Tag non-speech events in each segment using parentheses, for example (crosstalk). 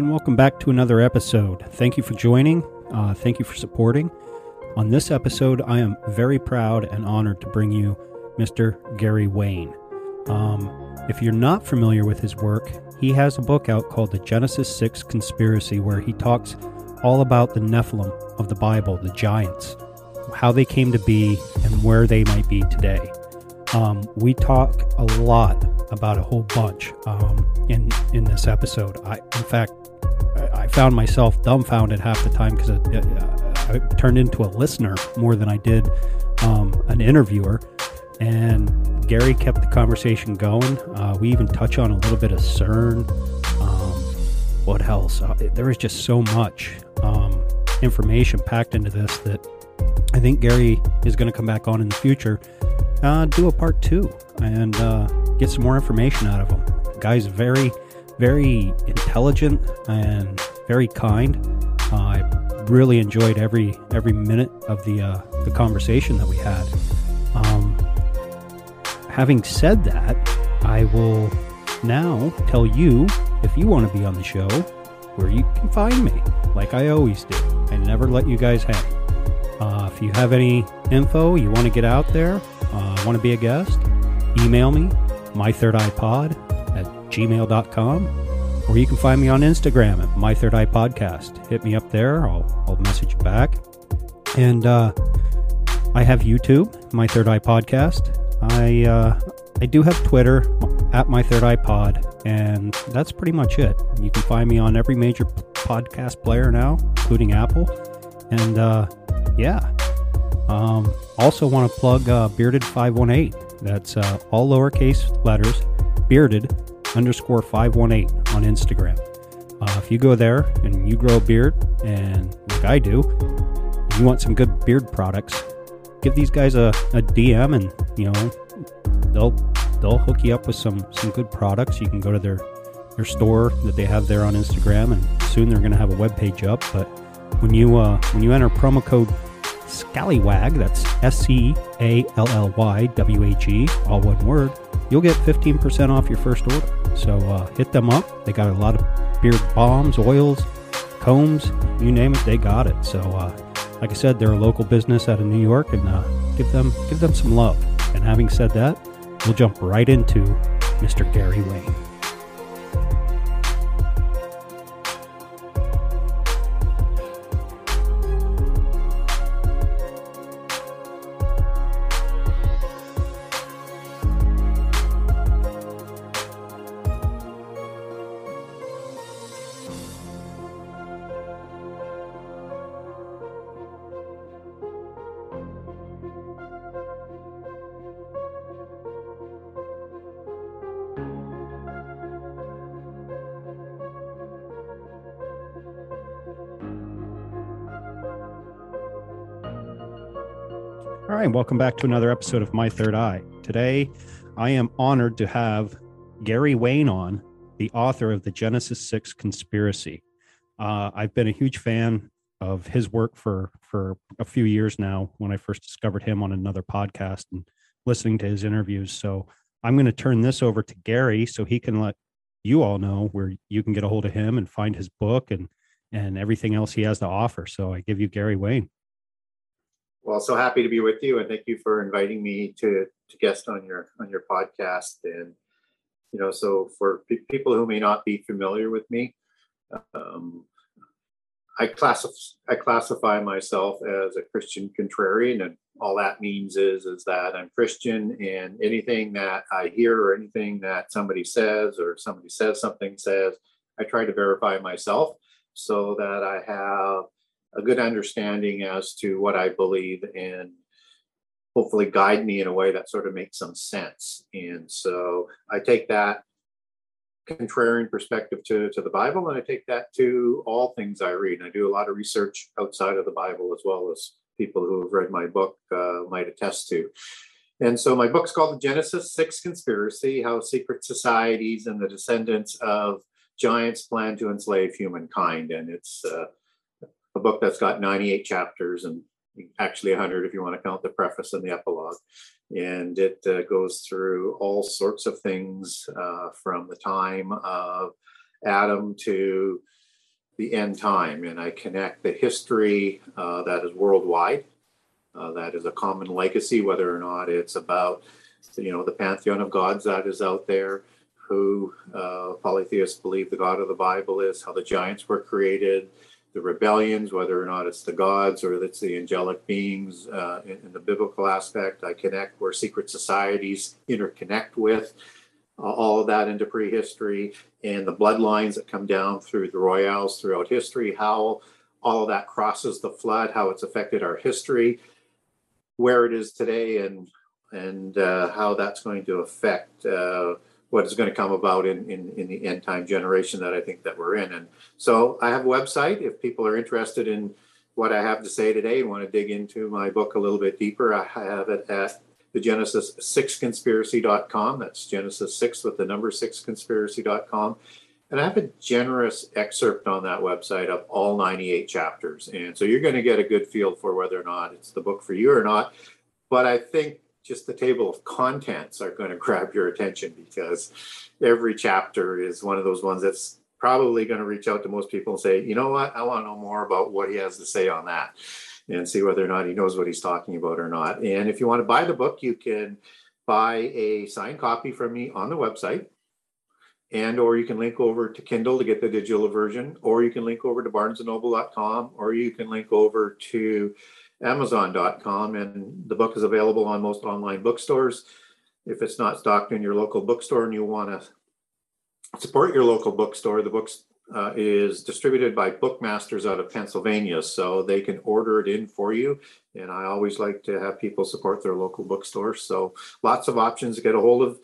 And welcome back to another episode. Thank you for joining. Uh, thank you for supporting. On this episode, I am very proud and honored to bring you Mr. Gary Wayne. Um, if you're not familiar with his work, he has a book out called The Genesis 6 Conspiracy, where he talks all about the Nephilim of the Bible, the giants, how they came to be, and where they might be today. Um, we talk a lot about a whole bunch um, in in this episode. I, in fact, I found myself dumbfounded half the time because I, I, turned into a listener more than I did um, an interviewer. And Gary kept the conversation going. Uh, we even touch on a little bit of CERN. Um, what else? Uh, there is just so much um, information packed into this that I think Gary is going to come back on in the future, uh, do a part two, and uh, get some more information out of him. The guy's very very intelligent and very kind. Uh, I really enjoyed every every minute of the uh, the conversation that we had. Um, having said that, I will now tell you if you want to be on the show where you can find me, like I always do. I never let you guys hang. Uh, if you have any info you want to get out there, uh, want to be a guest, email me, my third eye pod gmail.com, or you can find me on Instagram at My Third Eye Podcast. Hit me up there, I'll, I'll message you back. And uh, I have YouTube, My Third Eye Podcast. I, uh, I do have Twitter at My Third Eye Pod, and that's pretty much it. You can find me on every major podcast player now, including Apple. And uh, yeah, um, also want to plug uh, Bearded 518. That's uh, all lowercase letters, Bearded underscore 518 on Instagram. Uh, if you go there and you grow a beard, and like I do, you want some good beard products, give these guys a, a DM and, you know, they'll they'll hook you up with some some good products. You can go to their their store that they have there on Instagram, and soon they're going to have a web page up. But when you uh, when you enter promo code Scallywag, that's S C A L L Y W A G, all one word, you'll get 15% off your first order. So uh, hit them up. They got a lot of beard bombs, oils, combs, you name it, they got it. So, uh, like I said, they're a local business out of New York, and uh, give them give them some love. And having said that, we'll jump right into Mr. Gary Wayne. Right, welcome back to another episode of My Third Eye. Today, I am honored to have Gary Wayne on, the author of the Genesis 6 Conspiracy. Uh, I've been a huge fan of his work for, for a few years now when I first discovered him on another podcast and listening to his interviews. So I'm going to turn this over to Gary so he can let you all know where you can get a hold of him and find his book and, and everything else he has to offer. So I give you Gary Wayne. Well, so happy to be with you, and thank you for inviting me to to guest on your on your podcast. And you know, so for p- people who may not be familiar with me, um, I classify I classify myself as a Christian contrarian, and all that means is is that I'm Christian, and anything that I hear or anything that somebody says or somebody says something says, I try to verify myself so that I have a good understanding as to what I believe and hopefully guide me in a way that sort of makes some sense. And so I take that contrarian perspective to, to the Bible and I take that to all things I read. And I do a lot of research outside of the Bible as well as people who have read my book uh, might attest to. And so my book's called The Genesis Six Conspiracy How Secret Societies and the Descendants of Giants Plan to Enslave Humankind. And it's uh, a book that's got 98 chapters and actually 100 if you want to count the preface and the epilogue. And it uh, goes through all sorts of things uh, from the time of Adam to the end time. And I connect the history uh, that is worldwide, uh, that is a common legacy, whether or not it's about you know the pantheon of gods that is out there who uh, polytheists believe the god of the bible is how the giants were created the rebellions, whether or not it's the gods or it's the angelic beings uh, in, in, the biblical aspect. I connect where secret societies interconnect with uh, all of that into prehistory and the bloodlines that come down through the royals throughout history, how all of that crosses the flood, how it's affected our history, where it is today, and and uh, how that's going to affect uh, what is going to come about in, in, in the end time generation that I think that we're in. And so I have a website. If people are interested in what I have to say today and want to dig into my book a little bit deeper, I have it at the Genesis 6 conspiracy.com. That's Genesis 6 with the number 6 conspiracy.com. And I have a generous excerpt on that website of all 98 chapters. And so you're going to get a good feel for whether or not it's the book for you or not. But I think just the table of contents are going (laughs) to grab your attention because every chapter is one of those ones that's probably going to reach out to most people and say, you know what, I want to know more about what he has to say on that and see whether or not he knows what he's talking about or not. And if you want to buy the book, you can buy a signed copy from me on the website and or you can link over to kindle to get the digital version or you can link over to barnesandnoble.com or you can link over to Amazon.com, and the book is available on most online bookstores. If it's not stocked in your local bookstore and you want to support your local bookstore, the book uh, is distributed by Bookmasters out of Pennsylvania, so they can order it in for you. And I always like to have people support their local bookstores. So lots of options to get a hold of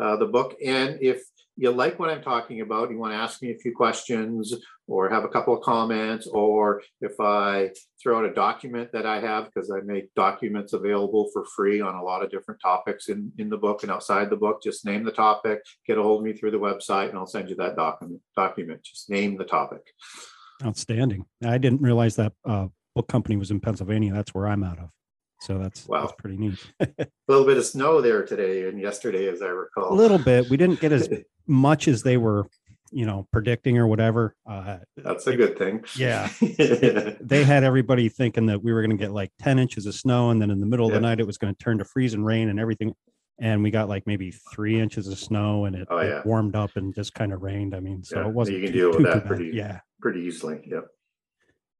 uh, the book. And if you like what I'm talking about, you want to ask me a few questions or have a couple of comments, or if I throw out a document that I have, because I make documents available for free on a lot of different topics in, in the book and outside the book, just name the topic, get a hold of me through the website, and I'll send you that document. Document, just name the topic. Outstanding. I didn't realize that uh, book company was in Pennsylvania. That's where I'm out of. So that's wow. that's pretty neat. (laughs) a little bit of snow there today and yesterday, as I recall. A little bit. We didn't get as (laughs) much as they were, you know, predicting or whatever. Uh, that's a good thing. Yeah. (laughs) they had everybody thinking that we were going to get like 10 inches of snow, and then in the middle of yeah. the night it was going to turn to freezing rain and everything. And we got like maybe three inches of snow, and it, oh, yeah. it warmed up and just kind of rained. I mean, so yeah. it wasn't. You can too, deal with that pretty, yeah, pretty easily. Yep.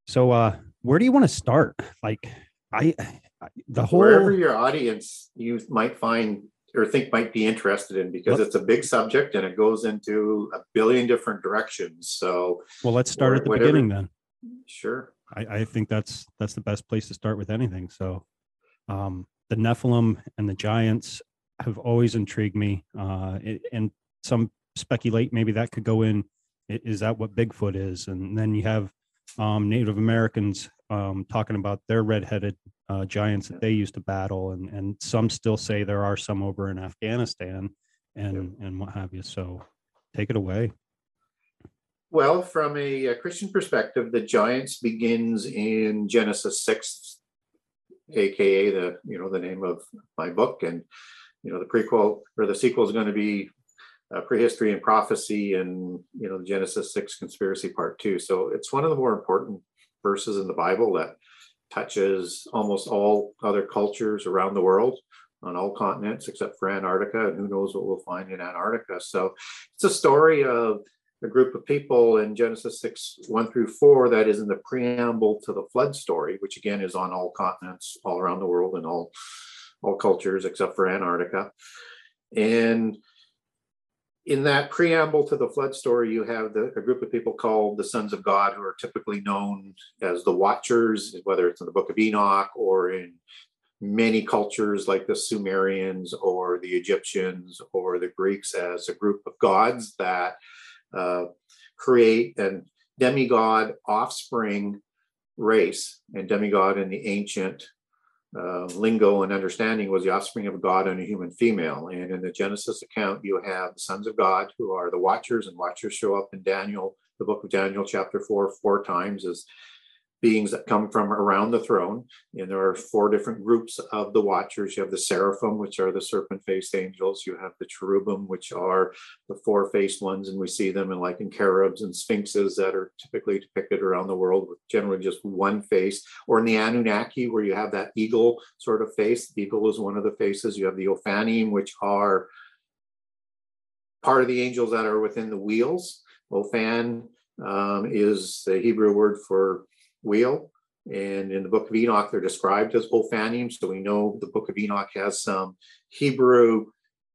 So, uh, where do you want to start? Like, I the whole wherever your audience you might find or think might be interested in because it's a big subject and it goes into a billion different directions. So well, let's start at the whatever, beginning then. Sure. I, I, think that's that's the best place to start with anything. So um, the Nephilim and the giants have always intrigued me, uh, it, and some speculate maybe that could go in. Is that what Bigfoot is? And then you have um, Native Americans um, talking about their redheaded uh, giants that they used to battle, and and some still say there are some over in Afghanistan, and yeah. and what have you. So, take it away. Well, from a, a, Christian perspective, the giants begins in Genesis six, aka the you know the name of my book, and you know the prequel or the sequel is going to be uh, prehistory and prophecy, and you know Genesis six conspiracy part two. So it's one of the more important verses in the Bible that touches almost all other cultures around the world. on all continents except for Antarctica, and who knows what we'll find in Antarctica. So it's a story of a group of people in Genesis 6 1 through 4 that is in the preamble to the flood story, which again is on all continents all around the world and all all cultures except for Antarctica. And in that preamble to the flood story, you have the, a group of people called the sons of God, who are typically known as the Watchers, whether it's in the Book of Enoch or in many cultures like the Sumerians or the Egyptians or the Greeks as a group of gods that uh, create a demigod offspring race. And demigod in the ancient uh, lingo and understanding was the offspring of god and a human female. And in the Genesis account, you have the sons of God who are the watchers, and watchers show up in Daniel, the book of Daniel, chapter four, four times as beings that come from around the throne. And there are four different groups of the watchers. You have the seraphim, which are the serpent faced angels. You have the cherubim, which are the four faced ones. And we see them in like in cherubs and sphinxes that are typically depicted around the world with generally just one face. Or in the Anunnaki, where you have that eagle sort of face. The eagle is one of the faces. You have the Ophanim, which are part of the angels that are within the wheels. Ophan um, is the Hebrew word for wheel. And in the book of Enoch, they're described as Ophanim. So we know the book of Enoch has some Hebrew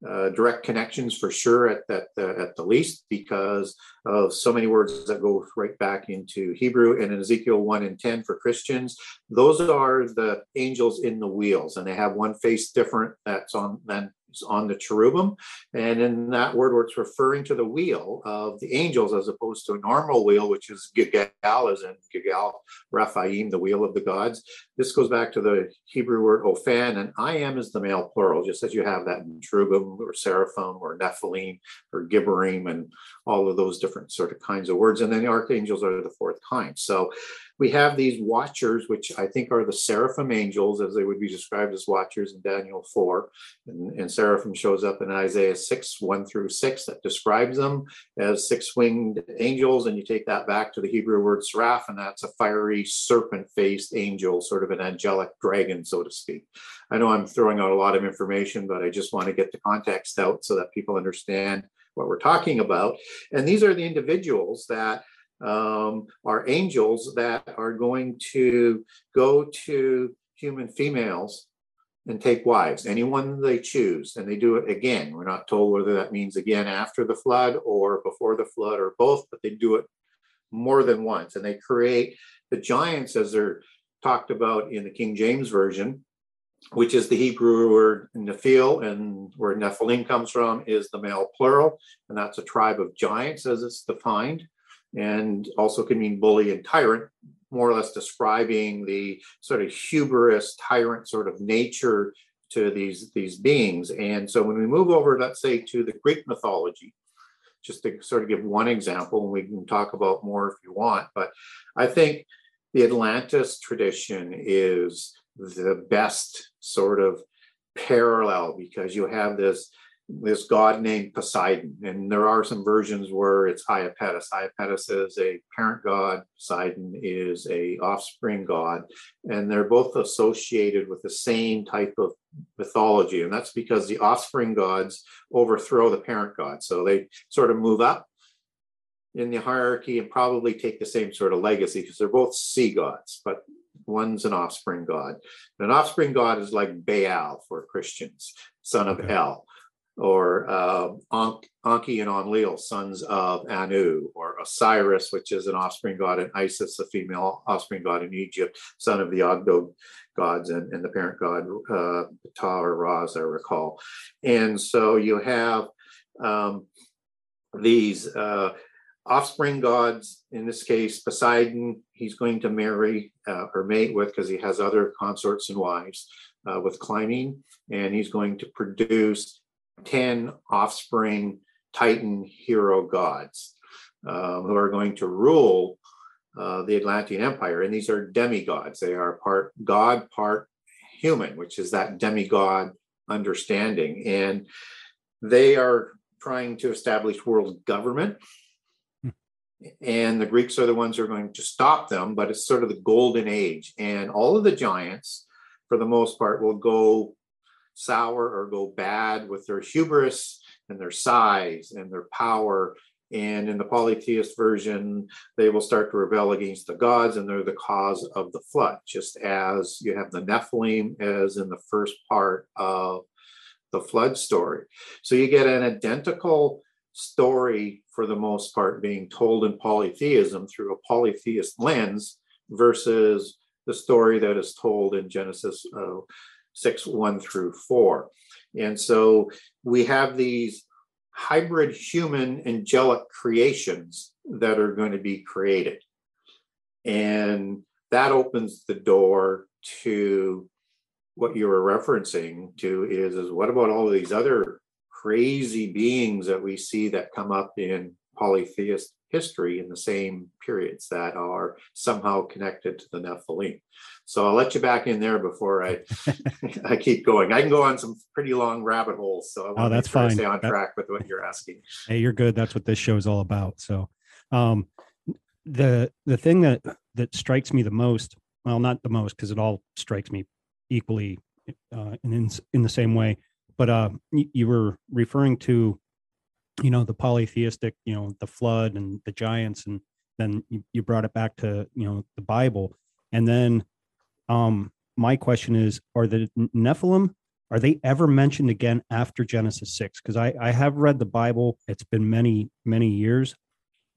uh, direct connections for sure at that at the least because of so many words that go right back into Hebrew and in Ezekiel 1 and 10 for Christians those are the angels in the wheels and they have one face different that's on than on the cherubim. And in that word, where it's referring to the wheel of the angels as opposed to a normal wheel, which is Gilgal, as in Gilgal Raphaim, the wheel of the gods. This goes back to the Hebrew word Ophan, and I am is the male plural, just as you have that in cherubim or seraphim or Nephilim or Gibborim and all of those different sort of kinds of words. And then the archangels are the fourth kind. So we have these watchers, which I think are the seraphim angels, as they would be described as watchers in Daniel 4. And, and seraphim shows up in Isaiah 6, 1 through 6, that describes them as six winged angels. And you take that back to the Hebrew word seraph, and that's a fiery serpent faced angel, sort of an angelic dragon, so to speak. I know I'm throwing out a lot of information, but I just want to get the context out so that people understand what we're talking about. And these are the individuals that um, are angels that are going to go to human females and take wives, anyone they choose, and they do it again. We're not told whether that means again after the flood or before the flood or both, but they do it more than once. And they create the giants as they're talked about in the King James Version, which is the Hebrew word Nephil, and where Nephilim comes from is the male plural, and that's a tribe of giants as it's defined and also can mean bully and tyrant, more or less describing the sort of hubris, tyrant sort of nature to these, these beings. And so when we move over, let's say, to the Greek mythology, just to sort of give one example, and we can talk about more if you want, but I think the Atlantis tradition is the best sort of parallel because you have this this god named Poseidon. And there are some versions where it's Iapetus. Iapetus is a parent god, Poseidon is a offspring god, and they're both associated with the same type of mythology. And that's because the offspring gods overthrow the parent god. So they sort of move up in the hierarchy and probably take the same sort of legacy because they're both sea gods, but one's an offspring god. An offspring god is like Baal for Christians, son of okay. El or uh, Enki and Enlil, sons of Anu, or Osiris, which is an offspring god, and Isis, a female offspring god in Egypt, son of the Ogdoad gods and, and the parent god, uh, Ptah or Ra, as I recall. And so you have um, these uh, offspring gods, in this case, Poseidon, he's going to marry uh, or mate with because he has other consorts and wives uh, with Clymene, and he's going to produce 10 offspring Titan hero gods um, who are going to rule uh, the Atlantean Empire. And these are demigods. They are part god, part human, which is that demigod understanding. And they are trying to establish world government. And the Greeks are the ones who are going to stop them, but it's sort of the golden age. And all of the giants, for the most part, will go sour or go bad with their hubris and their size and their power. And in the polytheist version, they will start to rebel against the gods, and they're the cause of the flood, just as you have the Nephilim as in the first part of the flood story. So you get an identical story for the most part being told in polytheism through a polytheist lens versus the story that is told in Genesis uh, 6 1 through 4. And so we have these hybrid human angelic creations that are going to be created. And that opens the door to what you were referencing to is, is what about all these other crazy beings that we see that come up in polytheist history in the same periods that are somehow connected to the Nephilim. So I'll let you back in there before I (laughs) I keep going. I can go on some pretty long rabbit holes. So I want oh, that's fine. stay on that, track with what you're asking. Hey, you're good. That's what this show is all about. So um, the the thing that that strikes me the most, well, not the most because it all strikes me equally uh, in in the same way. But uh, you were referring to you know the polytheistic you know the flood and the giants and then you, you brought it back to you know the bible. And then um my question is are the nephilim are they ever mentioned again after genesis 6 because i i have read the bible. It's been many many years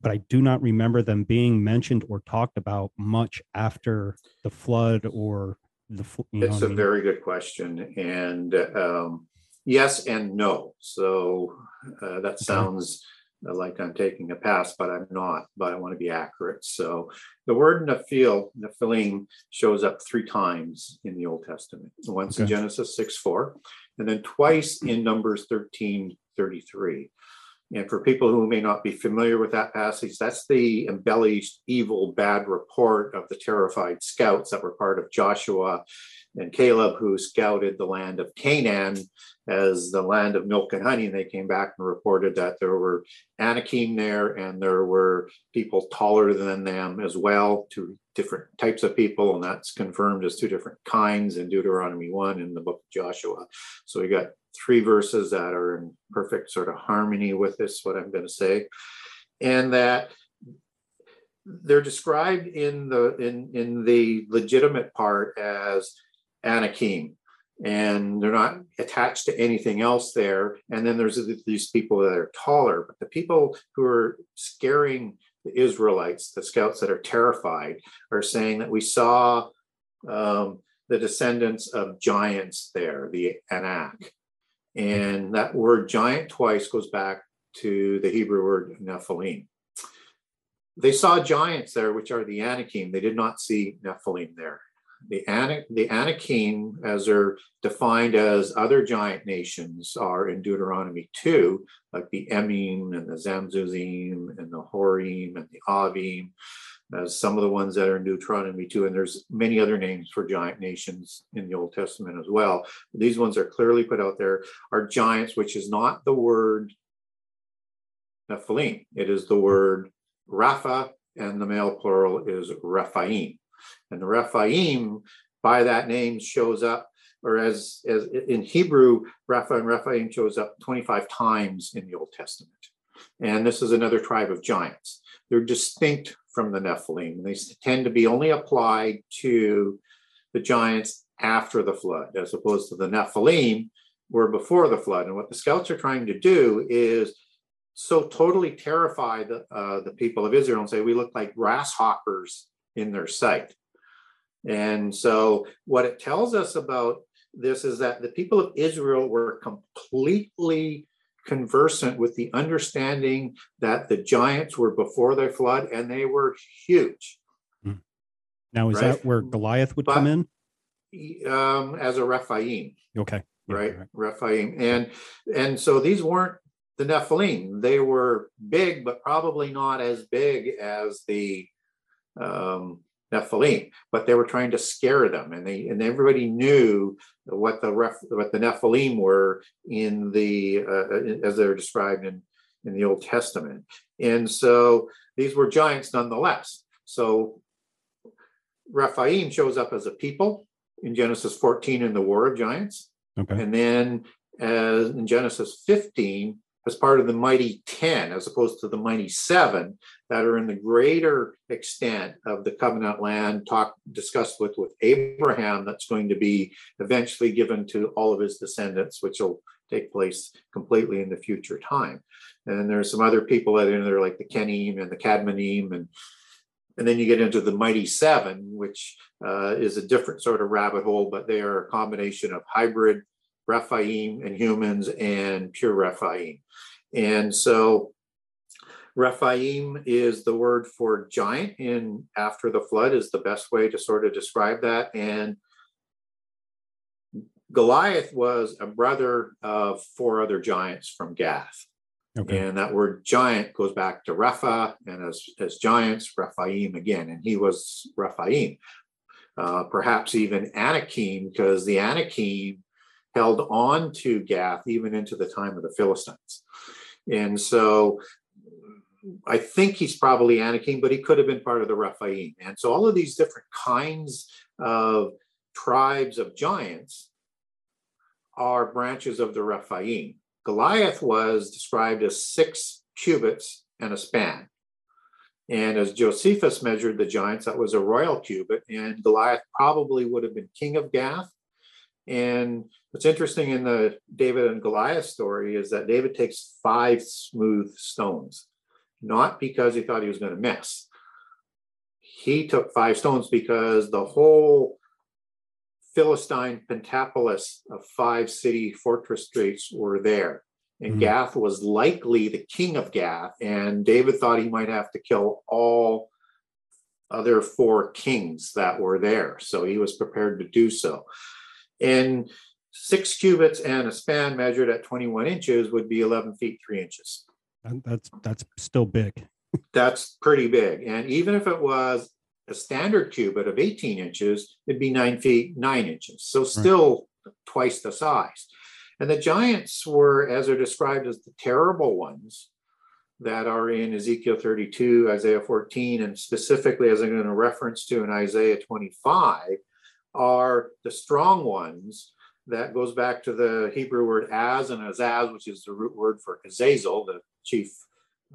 but i do not remember them being mentioned or talked about much after the flood or the you know it's a mean? very good question. And um yes and no. So uh, that sounds like I'm taking a pass, but I'm not. But I want to be accurate. So the word Nephil, Nephilim, shows up three times in the Old Testament. Once okay. in Genesis 6 4, and then twice in Numbers 13 33. And for people who may not be familiar with that passage, that's the embellished, evil, bad report of the terrified scouts that were part of Joshua and Caleb, who scouted the land of Canaan as the land of milk and honey. And they came back and reported that there were Anakim there and there were people taller than them as well, two different types of people. And that's confirmed as two different kinds in Deuteronomy 1 in the book of Joshua. So we got three verses that are in perfect sort of harmony with this, what I'm going to say. And that they're described in the in in the legitimate part as Anakim, and they're not attached to anything else there. And then there's these people that are taller, but the people who are scaring the Israelites, the scouts that are terrified, are saying that we saw um, the descendants of giants there, the Anak. And that word giant twice goes back to the Hebrew word Nephilim. They saw giants there, which are the Anakim. They did not see Nephilim there the, the Anakim, as they're defined as other giant nations, are in Deuteronomy 2, like the Emim and the Zamzuzim and the Horim and the Avim, as some of the ones that are in Deuteronomy 2. And there's many other names for giant nations in the Old Testament as well. These ones are clearly put out there, are giants, which is not the word Nephilim. It is the word Rapha, and the male plural is Rephaim. And the Rephaim, by that name, shows up, or as, as in Hebrew, Rapha and Rephaim shows up 25 times in the Old Testament. And this is another tribe of giants. They're distinct from the Nephilim. They tend to be only applied to the giants after the flood, as opposed to the Nephilim were before the flood. And what the scouts are trying to do is so totally terrify the, uh, the people of Israel and say, we look like grasshoppers in their sight. And so, what it tells us about this is that the people of Israel were completely conversant with the understanding that the giants were before their flood and they were huge. Hmm. Now, is right? that where Goliath would but, come in? Um, as a Rephaim. Okay. Yeah, right? right, Rephaim, and and so these weren't the Nephilim. They were big, but probably not as big as the um, Nephilim, but they were trying to scare them, and they and everybody knew what the ref, what the Nephilim were in the uh, as they're described in in the Old Testament, and so these were giants nonetheless. So Rephaim shows up as a people in Genesis 14 in the War of Giants. Okay. And then as in Genesis 15, as part of the mighty 10, as opposed to the mighty seven that are in the greater extent of the covenant land talked discussed with, with Abraham, that's going to be eventually given to all of his descendants, which will take place completely in the future time. And then there's some other people that are in there, like the Kenim and the Cadmonim, and and then you get into the mighty seven, which uh, is a different sort of rabbit hole, but they are a combination of hybrid Rephaim and humans and pure Rephaim. And so Rephaim is the word for giant in after the flood is the best way to sort of describe that. And Goliath was a brother of four other giants from Gath. Okay. And that word giant goes back to Repha, and as, as giants, Rephaim again. And he was Rephaim. Uh, perhaps even Anakim, because the Anakim held on to Gath even into the time of the Philistines. And so I think he's probably Anakim, but he could have been part of the Rephaim. And so all of these different kinds of tribes of giants are branches of the Rephaim. Goliath was described as six cubits and a span. And as Josephus measured the giants, that was a royal cubit, and Goliath probably would have been king of Gath. And what's interesting in the David and Goliath story is that David takes five smooth stones, not because he thought he was going to miss. He took five stones because the whole Philistine Pentapolis of five city fortress streets were there. And mm-hmm. Gath was likely the king of Gath. And David thought he might have to kill all other four kings that were there. So he was prepared to do so. And six cubits and a span measured at 21 inches would be 11 feet, three inches. And that's that's still big. (laughs) that's pretty big. And even if it was a standard cubit of 18 inches, it'd be nine feet, nine inches. So still right. twice the size. And the giants were, as they're described as the terrible ones that are in Ezekiel 32, Isaiah 14, and specifically, as I'm going to reference to in Isaiah 25, are the strong ones. That goes back to the Hebrew word as and azaz, which is the root word for Azazel, the chief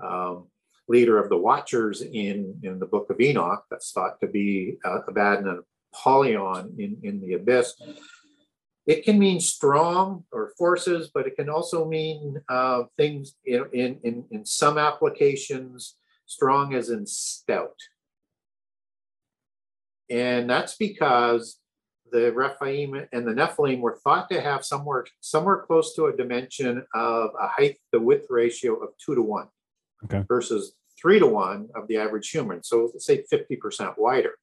um, leader of the Watchers in, in the book of Enoch, that's thought to be uh, Abaddon and Apollyon in, in the abyss. It can mean strong or forces, but it can also mean uh, things in, in, in, in some applications, strong as in stout. And that's because the Rephaim and the Nephilim were thought to have somewhere somewhere close to a dimension of a height to width ratio of two to one okay. versus three to one of the average human. So let's say 50% wider.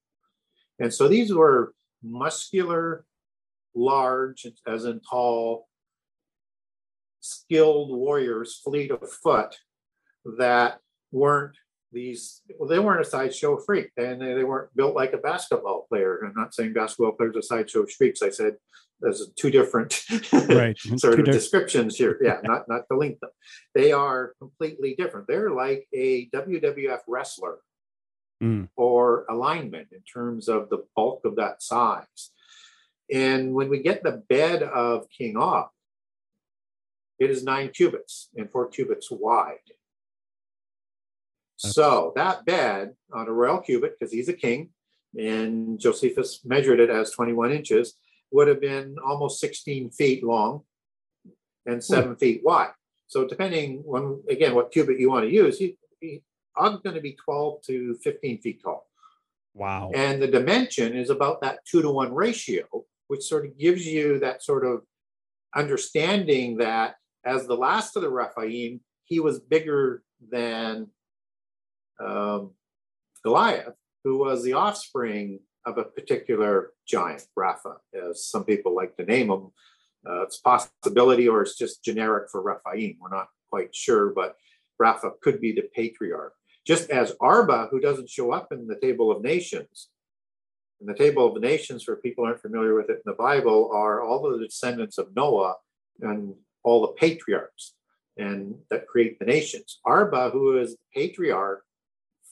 And so these were muscular, large, as in tall, skilled warriors, fleet of foot that weren't these well they weren't a sideshow freak. And they, they weren't built like a basketball player. I'm not saying basketball players are sideshow freaks. I said there's two different right. (laughs) sort two of descriptions here. Yeah not not to link them. They are completely different. They're like a wwf wrestler mm. or alignment in terms of the bulk of that size. And when we get the bed of king Og, it is nine cubits and four cubits wide so that bed on a royal cubit, because he's a king, and Josephus measured it as 21 inches, would have been almost 16 feet long and seven hmm. feet wide. So depending on again what cubit you want to use, he, he, I'm going to be 12 to 15 feet tall. Wow. And the dimension is about that two to one ratio, which sort of gives you that sort of understanding that as the last of the Rephaim, he was bigger than um, Goliath, who was the offspring of a particular giant, Rapha, as some people like to name him. Uh, it's possibility or it's just generic for Rephaim. We're not quite sure, but Rapha could be the patriarch. Just as Arba, who doesn't show up in the Table of Nations, in the Table of Nations, for people aren't familiar with it in the Bible, are all the descendants of Noah and all the patriarchs and that create the nations. Arba, who is the patriarch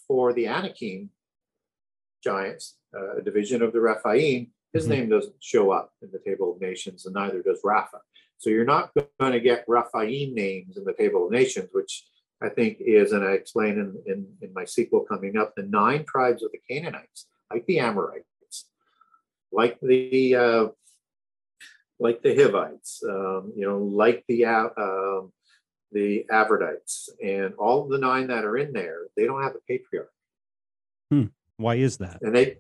for the Anakim giants, uh, a division of the Rephaim, His Mhm. name doesn't show up in the table of nations, and neither does Rapha. So you're not going to get Raphaim names in the table of nations, which I think is, and I explain in, in, in my sequel coming up, the nine tribes of the Canaanites, like the Amorites, like the uh, like the Hivites, um, you know, like the uh, um, the Arvadites, and all of the nine that are in there, they don't have a patriarch, Why is that? and they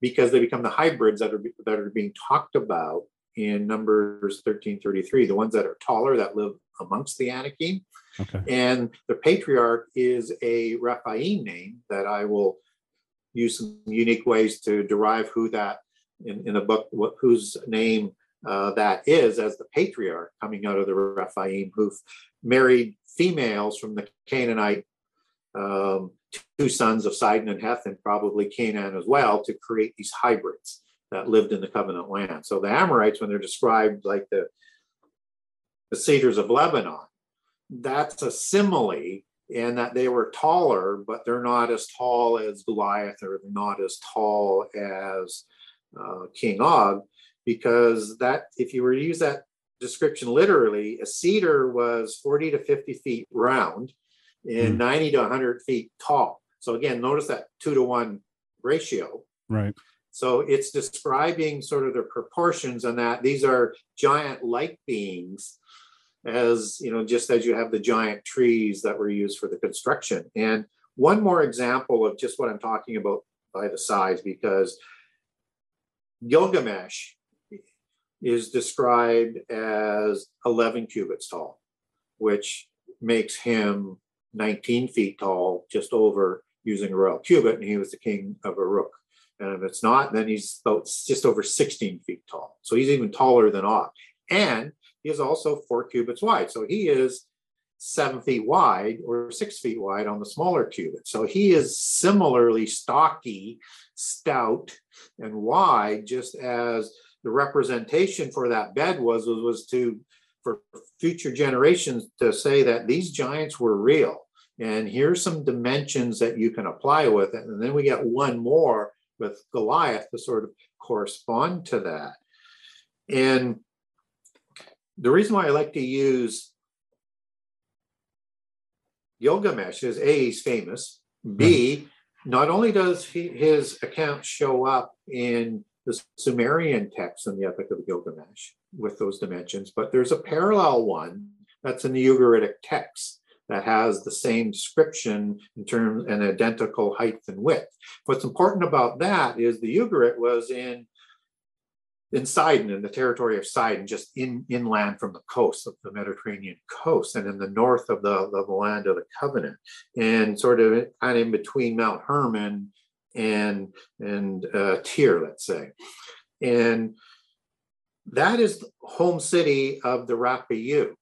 because they become the hybrids that are that are being talked about in Numbers thirteen thirty three, the ones that are taller that live amongst the Anakim, Okay. and the patriarch is a Raphaim name that I will use some unique ways to derive who that in, in the book, what, whose name uh, that is as the patriarch coming out of the Raphaim who've married females from the Canaanite, um, two sons of Sidon and Heth, and probably Canaan as well, to create these hybrids that lived in the covenant land. So the Amorites, when they're described like the, the cedars of Lebanon, that's a simile in that they were taller, but they're not as tall as Goliath or not as tall as uh, King Og, because that, if you were to use that description literally, a cedar was 40 to 50 feet round and Hmm. 90 to 100 feet tall. So again, notice that two to one ratio. Right. So it's describing sort of the proportions on that these are giant like beings as you know just as you have the giant trees that were used for the construction and one more example of just what i'm talking about by the size because gilgamesh is described as 11 cubits tall which makes him 19 feet tall just over using a royal cubit and he was the king of uruk and if it's not then he's about just over 16 feet tall so he's even taller than Og. and he is also four cubits wide. So he is seven feet wide or six feet wide on the smaller cubit. So he is similarly stocky, stout, and wide, just as the representation for that bed was, was, was to for future generations to say that these giants were real. And here's some dimensions that you can apply with it. And then we get one more with Goliath to sort of correspond to that. And the reason why I like to use Gilgamesh is A, he's famous. B, hmm. not only does he, his account show up in the Sumerian text in the Epic of Gilgamesh with those dimensions, but there's a parallel one that's in the Ugaritic text that has the same description in terms and identical height and width. What's important about that is the Ugarit was in in Sidon, in the territory of Sidon, just in inland from the coast of the Mediterranean coast, and in the north of the, of the land of the covenant, and sort of kind of in between Mount Hermon and and uh, Tyre, let's say, and that is the home city of the Rapayu,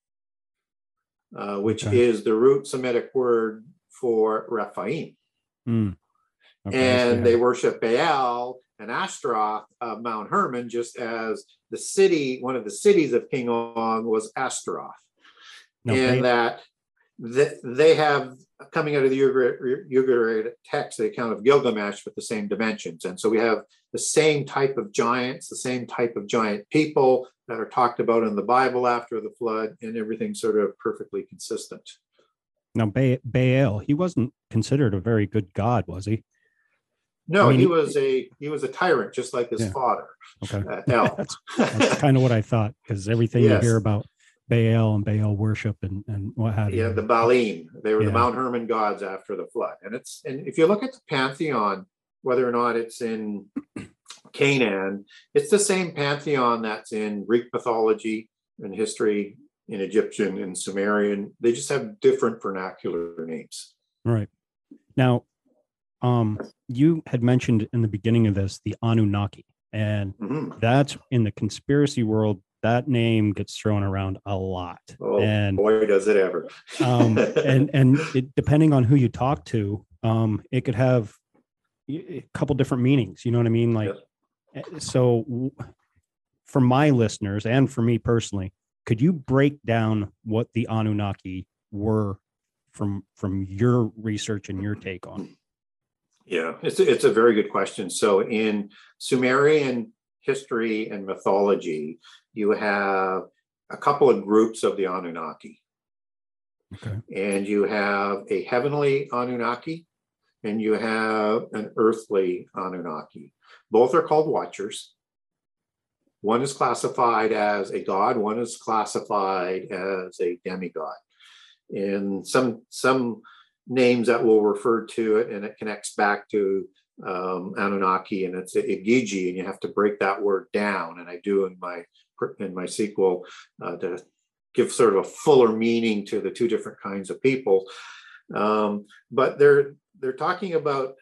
uh, which Okay. is the root Semitic word for Rephaim Mm. Okay, and they worship Baal and Ashtaroth of Mount Hermon, just as the city, one of the cities of King Og was Ashtaroth. Now, and Ba- that th- they have coming out of the Ugaritic text, the account of Gilgamesh with the same dimensions. And so we have the same type of giants, the same type of giant people that are talked about in the Bible after the flood, and everything sort of perfectly consistent. now ba- Baal, he wasn't considered a very good god, was he? No, I mean, he was a he was a tyrant just like his Yeah. father, Okay. uh, El. (laughs) that's, that's kind of what I thought because everything (laughs) Yes. you hear about Baal and Baal worship and, and what have you. yeah, the Baalim. They were Yeah. the Mount Hermon gods after the flood. And it's and if you look at the pantheon, whether or not it's in Canaan, it's the same pantheon that's in Greek mythology and history, in Egyptian and Sumerian. They just have different vernacular names. Right. Now, um, you had mentioned in the beginning of this the Anunnaki, and Mhm. that's in the conspiracy world. That name gets thrown around a lot, Oh and boy, does it ever. um, and (laughs) and it, depending on who you talk to, um, it could have a couple different meanings. You know what I mean? Like, eh, so for my listeners and for me personally, could you break down what the Anunnaki were from from your research and your take on? it? Yeah, it's a, it's a very good question. So in Sumerian history and mythology, you have a couple of groups of the Anunnaki. Okay. And you have a heavenly Anunnaki and you have an earthly Anunnaki. Both are called watchers. One is classified as a god, one is classified as a demigod. In some some names that will refer to it, and it connects back to um, Anunnaki, and it's Igigi, and you have to break that word down. And I do in my in my sequel uh, to give sort of a fuller meaning to the two different kinds of people. Um, but they're they're talking about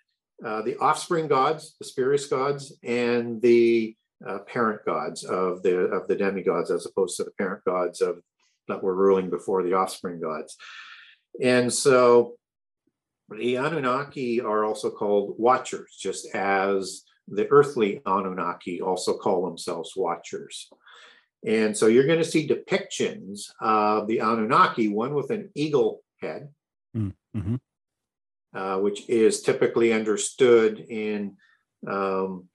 uh, the offspring gods, the spurious gods, and the uh, parent gods of the of the demigods, as opposed to the parent gods of that were ruling before the offspring gods. And so the Anunnaki are also called watchers, just as the earthly Anunnaki also call themselves watchers. And so you're going to see depictions of the Anunnaki, one with an eagle head, mm-hmm. uh, which is typically understood in um,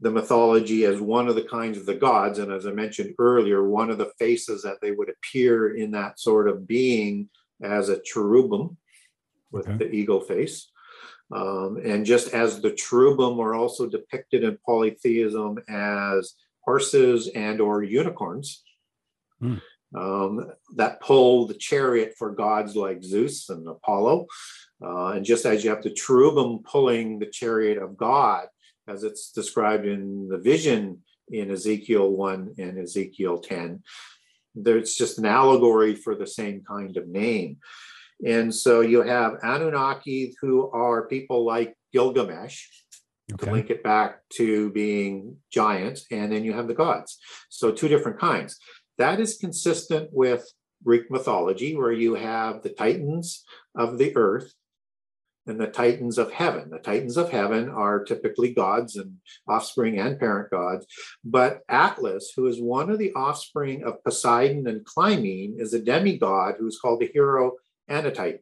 the mythology as one of the kinds of the gods. And as I mentioned earlier, one of the faces that they would appear in that sort of being as a cherubim with okay. the eagle face. Um, and just as the cherubim are also depicted in polytheism as horses and or unicorns mm. um, that pull the chariot for gods like Zeus and Apollo. Uh, and just as you have the cherubim pulling the chariot of God, as it's described in the vision in Ezekiel 1 and Ezekiel 10, there's just an allegory for the same kind of name. And so you have Anunnaki, who are people like Gilgamesh, okay. to link it back to being giants, and then you have the gods. So two different kinds. That is consistent with Greek mythology, where you have the titans of the earth and the titans of heaven. The titans of heaven are typically gods and offspring and parent gods. But Atlas, who is one of the offspring of Poseidon and Clymene, is a demigod who's called a hero and a titan.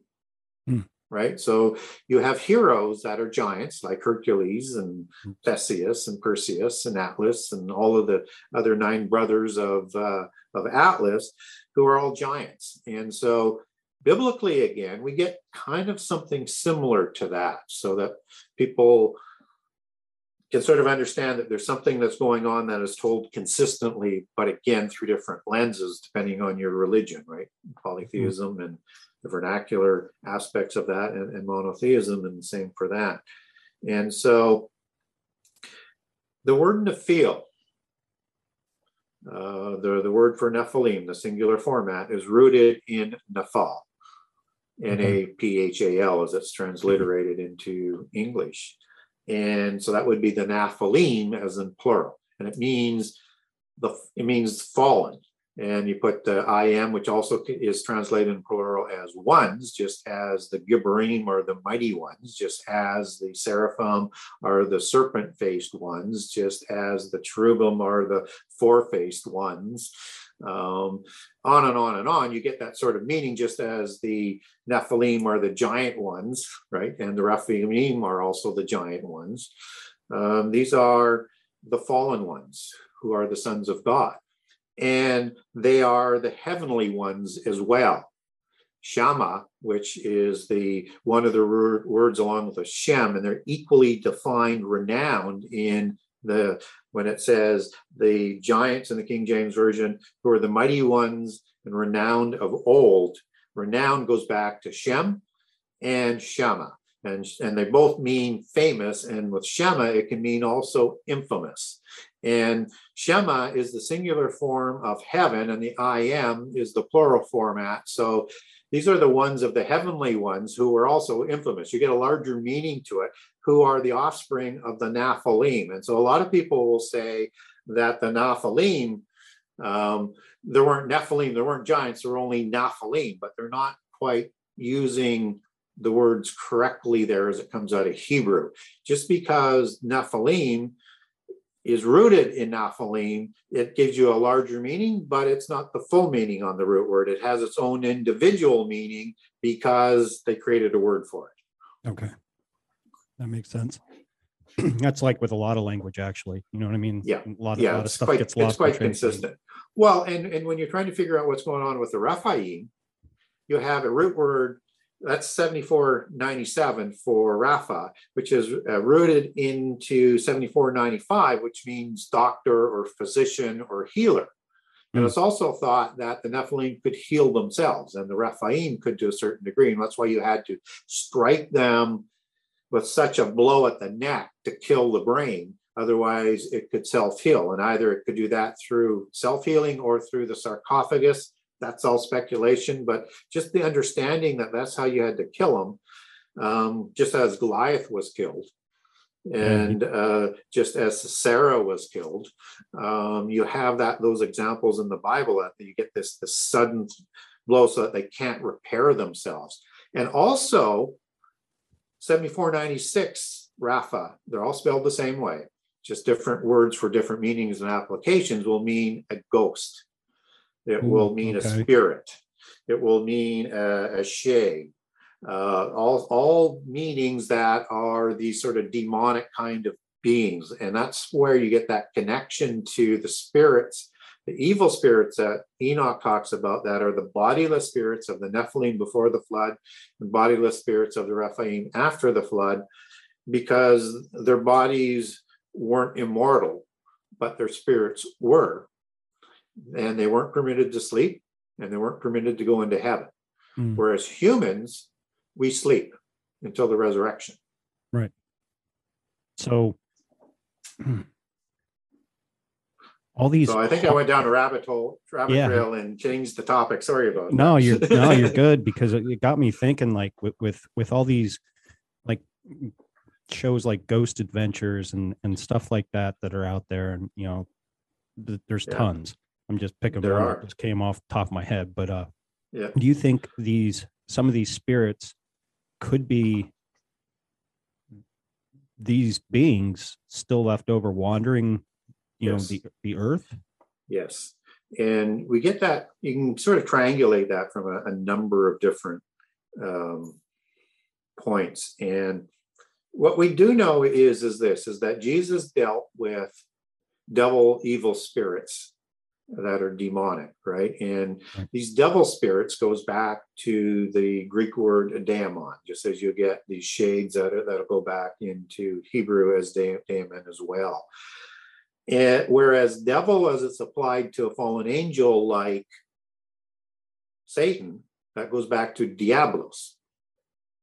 Hmm right? So you have heroes that are giants like Hercules and hmm. Theseus and Perseus and Atlas and all of the other nine brothers of uh, of Atlas, who are all giants. And so biblically, again, we get kind of something similar to that, so that people can sort of understand that there's something that's going on that is told consistently, but again through different lenses depending on your religion, right? Polytheism mm-hmm. and the vernacular aspects of that and, and monotheism, and the same for that. And so the word Nephil, uh, the, the word for Nephilim, the singular format, is rooted in Nephal, N A P H A L, as it's transliterated into English. And so that would be the Nephilim as in plural. And it means the it means fallen and you put the I am, which also is translated in plural as ones, just as the gibborim are the mighty ones, just as the seraphim are the serpent faced ones, just as the cherubim are the four faced ones. Um, on and on and on, you get that sort of meaning, just as the Nephilim are the giant ones, right? And the Rephaim are also the giant ones. Um, these are the fallen ones who are the sons of God and they are the heavenly ones as well. Shama, which is the one of the words along with a Shem, and they're equally defined, renowned in the when it says the giants in the King James Version, who are the mighty ones and renowned of old. Renowned goes back to Shem and Shama. And, and they both mean famous, and with Shema, it can mean also infamous. And Shema is the singular form of heaven, and the I am is the plural format. So these are the ones of the heavenly ones who are also infamous. You get a larger meaning to it, who are the offspring of the Nephilim. And so a lot of people will say that the Nephilim, um, there weren't Nephilim, there weren't giants, there were only Nephilim, but they're not quite using the words correctly there as it comes out of Hebrew. Just because Nephilim is rooted in Nephilim, it gives you a larger meaning, but it's not the full meaning on the root word. It has its own individual meaning because they created a word for it. Okay. That makes sense. (clears throat) that's like with a lot of language, actually. You know what I mean? Yeah. A lot of, yeah, lot of it's stuff quite, gets lost. in quite consistent. Well, and, and when you're trying to figure out what's going on with the Raphaim, you have a root word that's 7497 for Rapha, which is uh, rooted into 7495, which means doctor or physician or healer. And Hmm. it's also thought that the Nephilim could heal themselves and the Rephaim could to a certain degree. And that's why you had to strike them with such a blow at the neck to kill the brain. Otherwise, it could self heal. And either it could do that through self healing or through the sarcophagus. That's all speculation. But just the understanding that that's how you had to kill them, um, just as Goliath was killed. And uh, just as Sarah was killed, um, you have that those examples in the Bible that you get this this sudden blow so that they can't repair themselves. And also, 7496 Rapha, they're all spelled the same way, just different words for different meanings and applications will mean a ghost. It Ooh, will mean okay. a spirit. It will mean a, a shade. Uh, all, all meanings that are these sort of demonic kind of beings. And that's where you get that connection to the spirits. The evil spirits that Enoch talks about that are the bodiless spirits of the Nephilim before the flood and bodiless spirits of the Rephaim after the flood, because their bodies weren't immortal, but their spirits were. And they weren't permitted to sleep and they weren't permitted to go into heaven. Hmm. Whereas humans, we sleep until the resurrection. Right. So (clears throat) all these So I think I went down a rabbit hole, rabbit Yeah. trail, and changed the topic. Sorry about that. no you're no you're (laughs) good because it it got me thinking like with with with all these like shows like ghost adventures and and stuff like that that are out there and you know th- there's Yeah. tons i'm just picking There one are. that just came off the top of my head but uh Yeah. do you think these some of these spirits could be these beings still left over wandering you Yes. know the the earth Yes. And we get that, you can sort of triangulate that from a, a number of different um, points. And what we do know is, is this, is that Jesus dealt with devil evil spirits that are demonic, right? And these devil spirits goes back to the Greek word daemon, just as you get these shades that are, that'll go back into Hebrew as da- daemon as well. And whereas devil, as it's applied to a fallen angel like Satan, that goes back to diablos.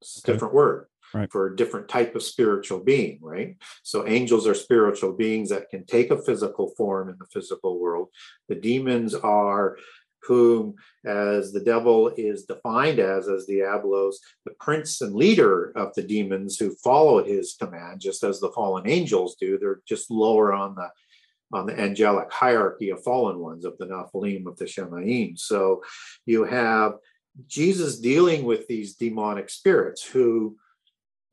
It's a Okay. different word Right. for a different type of spiritual being, right? So angels are spiritual beings that can take a physical form in the physical world. The demons are whom, as the devil is defined as, as Diablos, the prince and leader of the demons who follow his command, just as the fallen angels do. They're just lower on the on the angelic hierarchy of fallen ones of the Nephilim of the Shemaim. So you have Jesus dealing with these demonic spirits who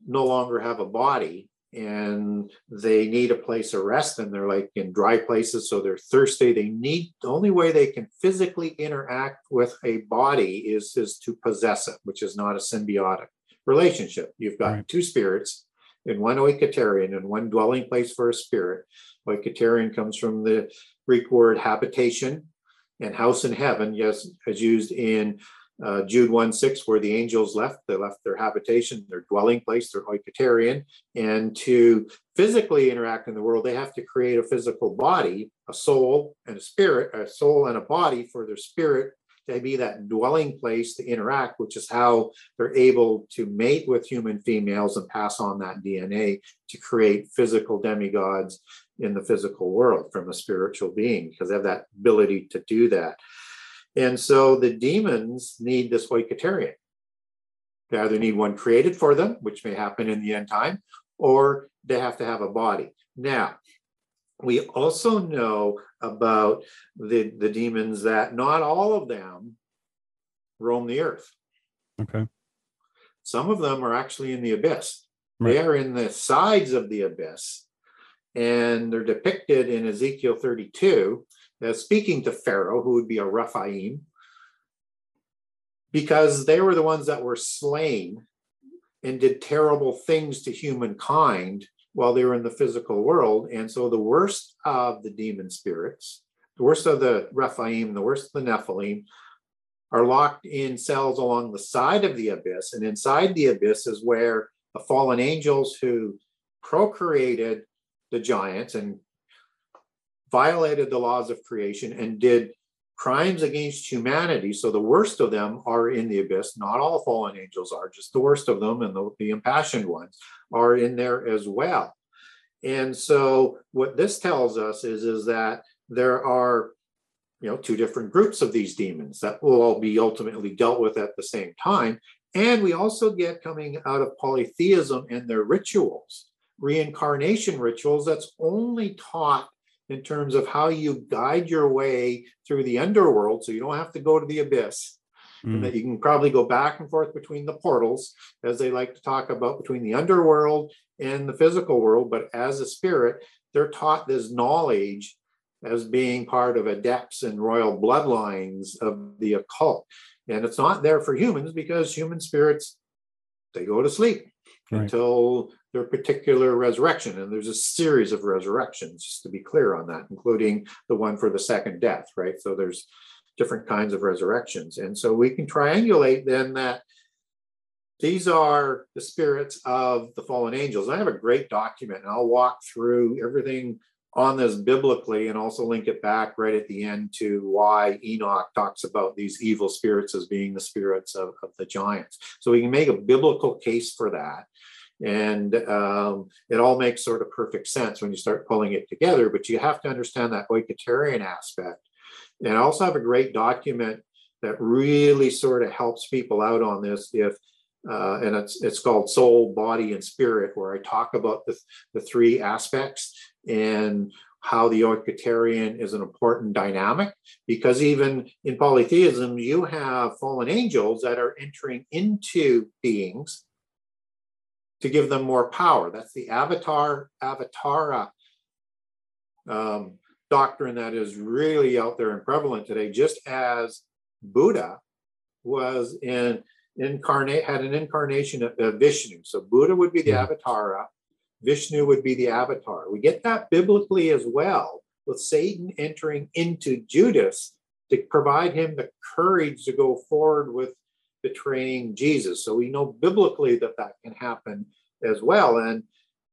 no longer have a body and they need a place of rest and they're like in dry places so they're thirsty. They need the only way they can physically interact with a body is is to possess it which is not a symbiotic relationship. You've got Right. two spirits in one oiketerion and one dwelling place for a spirit. Oiketerion comes from the greek word habitation and house in heaven yes as used in uh, Jude 1 6, where the angels left, they left their habitation, their dwelling place, their oiketerion. And to physically interact in the world, they have to create a physical body, a soul and a spirit, a soul and a body for their spirit to be that dwelling place to interact, which is how they're able to mate with human females and pass on that DNA to create physical demigods in the physical world from a spiritual being, because they have that ability to do that. And so the demons need this oiketerion. They either need one created for them, which may happen in the end time, or they have to have a body. Now, we also know about the, the demons that not all of them roam the earth. okay Some of them are actually in the abyss. Right. They are in the sides of the abyss, and they're depicted in Ezekiel 32 as speaking to Pharaoh, who would be a Rephaim, because they were the ones that were slain and did terrible things to humankind while they were in the physical world. And so the worst of the demon spirits, the worst of the Rephaim, the worst of the Nephilim, are locked in cells along the side of the abyss. And inside the abyss is where the fallen angels who procreated the giants and violated the laws of creation and did crimes against humanity. So the worst of them are in the abyss. Not all fallen angels are, just the worst of them and the, the impassioned ones are in there as well. And so what this tells us is, is that there are you know two different groups of these demons that will all be ultimately dealt with at the same time. And we also get coming out of polytheism and their rituals, reincarnation rituals that's only taught in terms of how you guide your way through the underworld so you don't have to go to the abyss mm. and that you can probably go back and forth between the portals as they like to talk about between the underworld and the physical world but as a spirit they're taught this knowledge as being part of adepts and royal bloodlines of the occult and it's not there for humans because human spirits they go to sleep right. until their particular resurrection. And there's a series of resurrections, just to be clear on that, including the one for the second death, right? So there's different kinds of resurrections. And so we can triangulate then that these are the spirits of the fallen angels. I have a great document, and I'll walk through everything on this biblically and also link it back right at the end to why Enoch talks about these evil spirits as being the spirits of, of the giants. So we can make a biblical case for that. And um, it all makes sort of perfect sense when you start pulling it together, but you have to understand that oiketerion aspect. And I also have a great document that really sort of helps people out on this if uh, and it's it's called soul body and spirit where i talk about the, the three aspects and how the oiketerion is an important dynamic because even in polytheism you have fallen angels that are entering into beings to give them more power. That's the avatar, avatara um, doctrine that is really out there and prevalent today, just as Buddha was in incarnate had an incarnation of, of Vishnu. So Buddha would be the avatara, Vishnu would be the avatar. We get that biblically as well, with Satan entering into Judas to provide him the courage to go forward with betraying Jesus. So we know biblically that that can happen as well. And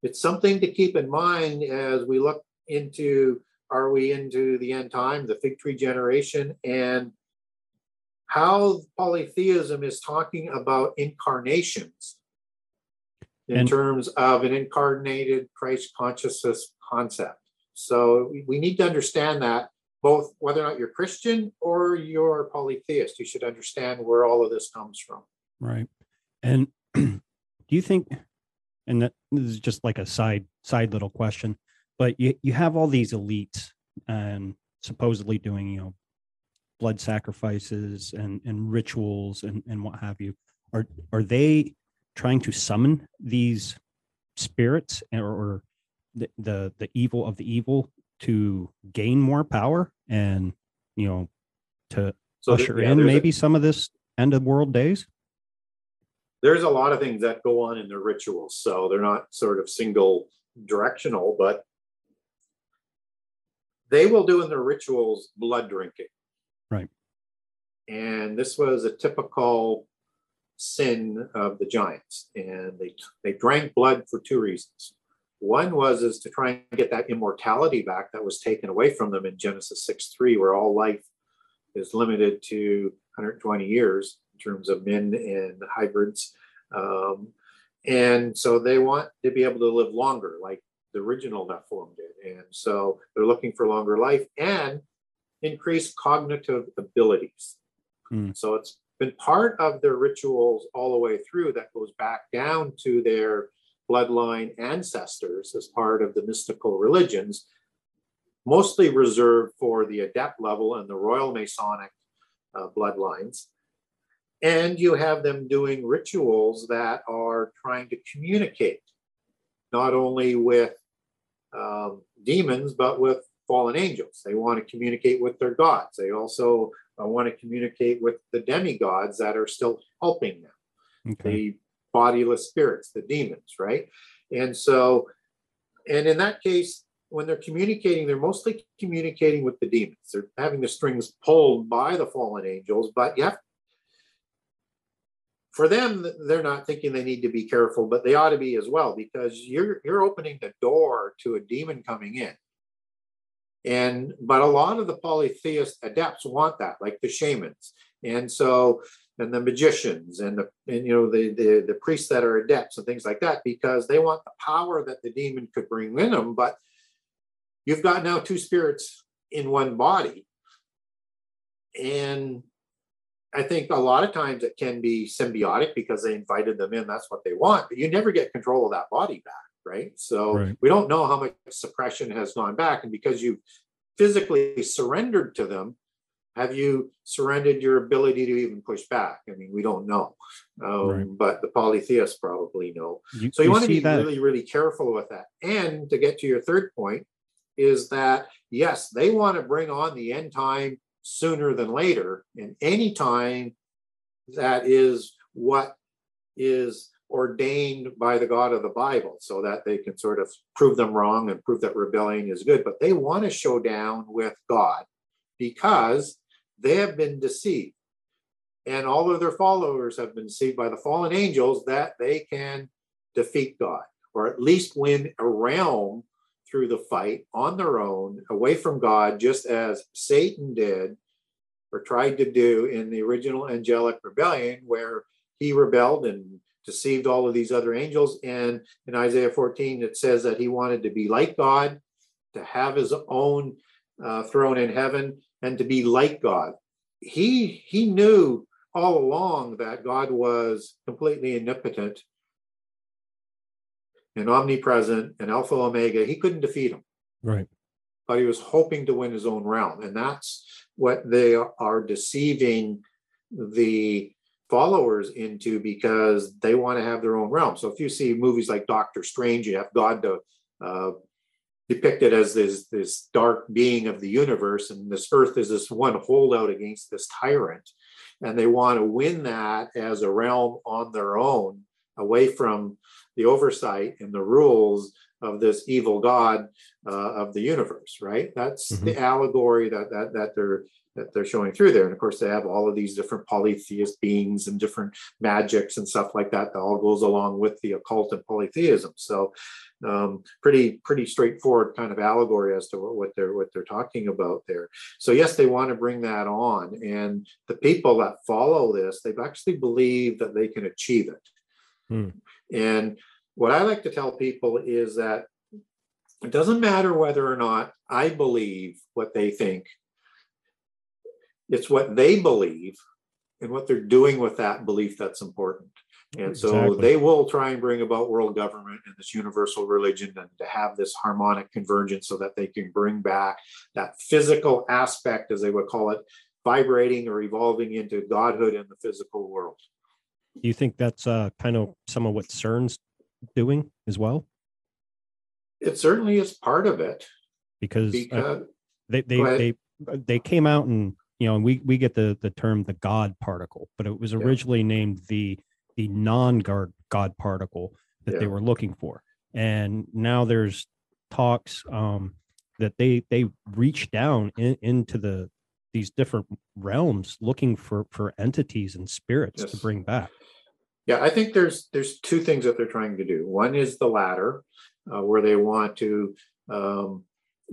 it's something to keep in mind as we look into are we into the end time, the fig tree generation, and how polytheism is talking about incarnations in and, terms of an incarnated Christ consciousness concept. So we need to understand that both whether or not you're Christian or you're polytheist, you should understand where all of this comes from. Right. And (clears throat) do you think, and that, this is just like a side side little question, but you, you have all these elites and supposedly doing, you know, blood sacrifices and, and rituals and, and what have you. Are are they trying to summon these spirits or, or the, the the evil of the evil to gain more power and you know to so usher yeah, in maybe a, some of this end of world days? There's a lot of things that go on in the rituals so they're not sort of single directional but they will do in their rituals blood drinking. Right. And this was a typical sin of the giants and they they drank blood for two reasons one was is to try and get that immortality back that was taken away from them in Genesis 6 3, where all life is limited to 120 years in terms of men and hybrids. Um, and so they want to be able to live longer, like the original Nephilim did. And so they're looking for longer life and increased cognitive abilities. Mm. So it's been part of their rituals all the way through that goes back down to their bloodline ancestors as part of the mystical religions, mostly reserved for the adept level and the Royal Masonic uh, bloodlines. And you have them doing rituals that are trying to communicate not only with um, demons, but with fallen angels. They want to communicate with their gods. They also uh, want to communicate with the demigods that are still helping them. Okay. The bodiless spirits, the demons, right? And so and in that case, when they're communicating, they're mostly communicating with the demons. They're having the strings pulled by the fallen angels, but you have for them, they're not thinking they need to be careful, but they ought to be as well because you're you're opening the door to a demon coming in. And but a lot of the polytheist adepts want that, like the shamans, and so and the magicians and the and you know the, the the priests that are adepts and things like that because they want the power that the demon could bring in them. But you've got now two spirits in one body, and I think a lot of times it can be symbiotic because they invited them in. That's what they want, but you never get control of that body back, right? So right. we don't know how much suppression has gone back, and because you've physically surrendered to them, have you surrendered your ability to even push back? I mean, we don't know, um, right. but the polytheists probably know. You, so you, you want to be that. really, really careful with that. And to get to your third point, is that yes, they want to bring on the end time sooner than later. And any time that is what is ordained by the God of the Bible so that they can sort of prove them wrong and prove that rebellion is good. But they want to show down with God because they have been deceived. And all of their followers have been deceived by the fallen angels that they can defeat God or at least win a realm through the fight on their own, away from God, just as Satan did or tried to do in the original angelic rebellion, where he rebelled and deceived all of these other angels. And in Isaiah 14, it says that he wanted to be like God, to have his own uh, throne in heaven, and to be like God. He he knew all along that God was completely omnipotent and omnipresent and Alpha Omega, he couldn't defeat him. Right. But he was hoping to win his own realm. And that's what they are deceiving the followers into because they want to have their own realm. So if you see movies like Doctor Strange, you have God to, uh, depicted as this this dark being of the universe, and this Earth is this one holdout against this tyrant, and they want to win that as a realm on their own, away from the oversight and the rules of this evil god uh, of the universe right? That's mm-hmm. the allegory that, that that they're that they're showing through there. And of course they have all of these different polytheist beings and different magics and stuff like that that all goes along with the occult and polytheism. So um, pretty pretty straightforward kind of allegory as to what, they're what they're talking about there. So yes they want to bring that on. And the people that follow this they've actually believe that they can achieve it. Hmm. And what I like to tell people is that it doesn't matter whether or not I believe what they think, it's what they believe and what they're doing with that belief that's important. And so exactly. they will try and bring about world government and this universal religion and to have this harmonic convergence so that they can bring back that physical aspect, as they would call it, vibrating or evolving into godhood in the physical world. Do you think that's uh, kind of some of what CERN's doing as well? It certainly is part of it. Because, uh, because uh, they they, they they came out and you know and we we get the the term the God particle, but it was originally yeah. named the the non God God particle that yeah. they were looking for, and now there's talks um, that they they reach down in, into the these different realms looking for for entities and spirits yes. to bring back yeah, I think there's there's two things that they're trying to do. One is the latter, uh, where they want to um,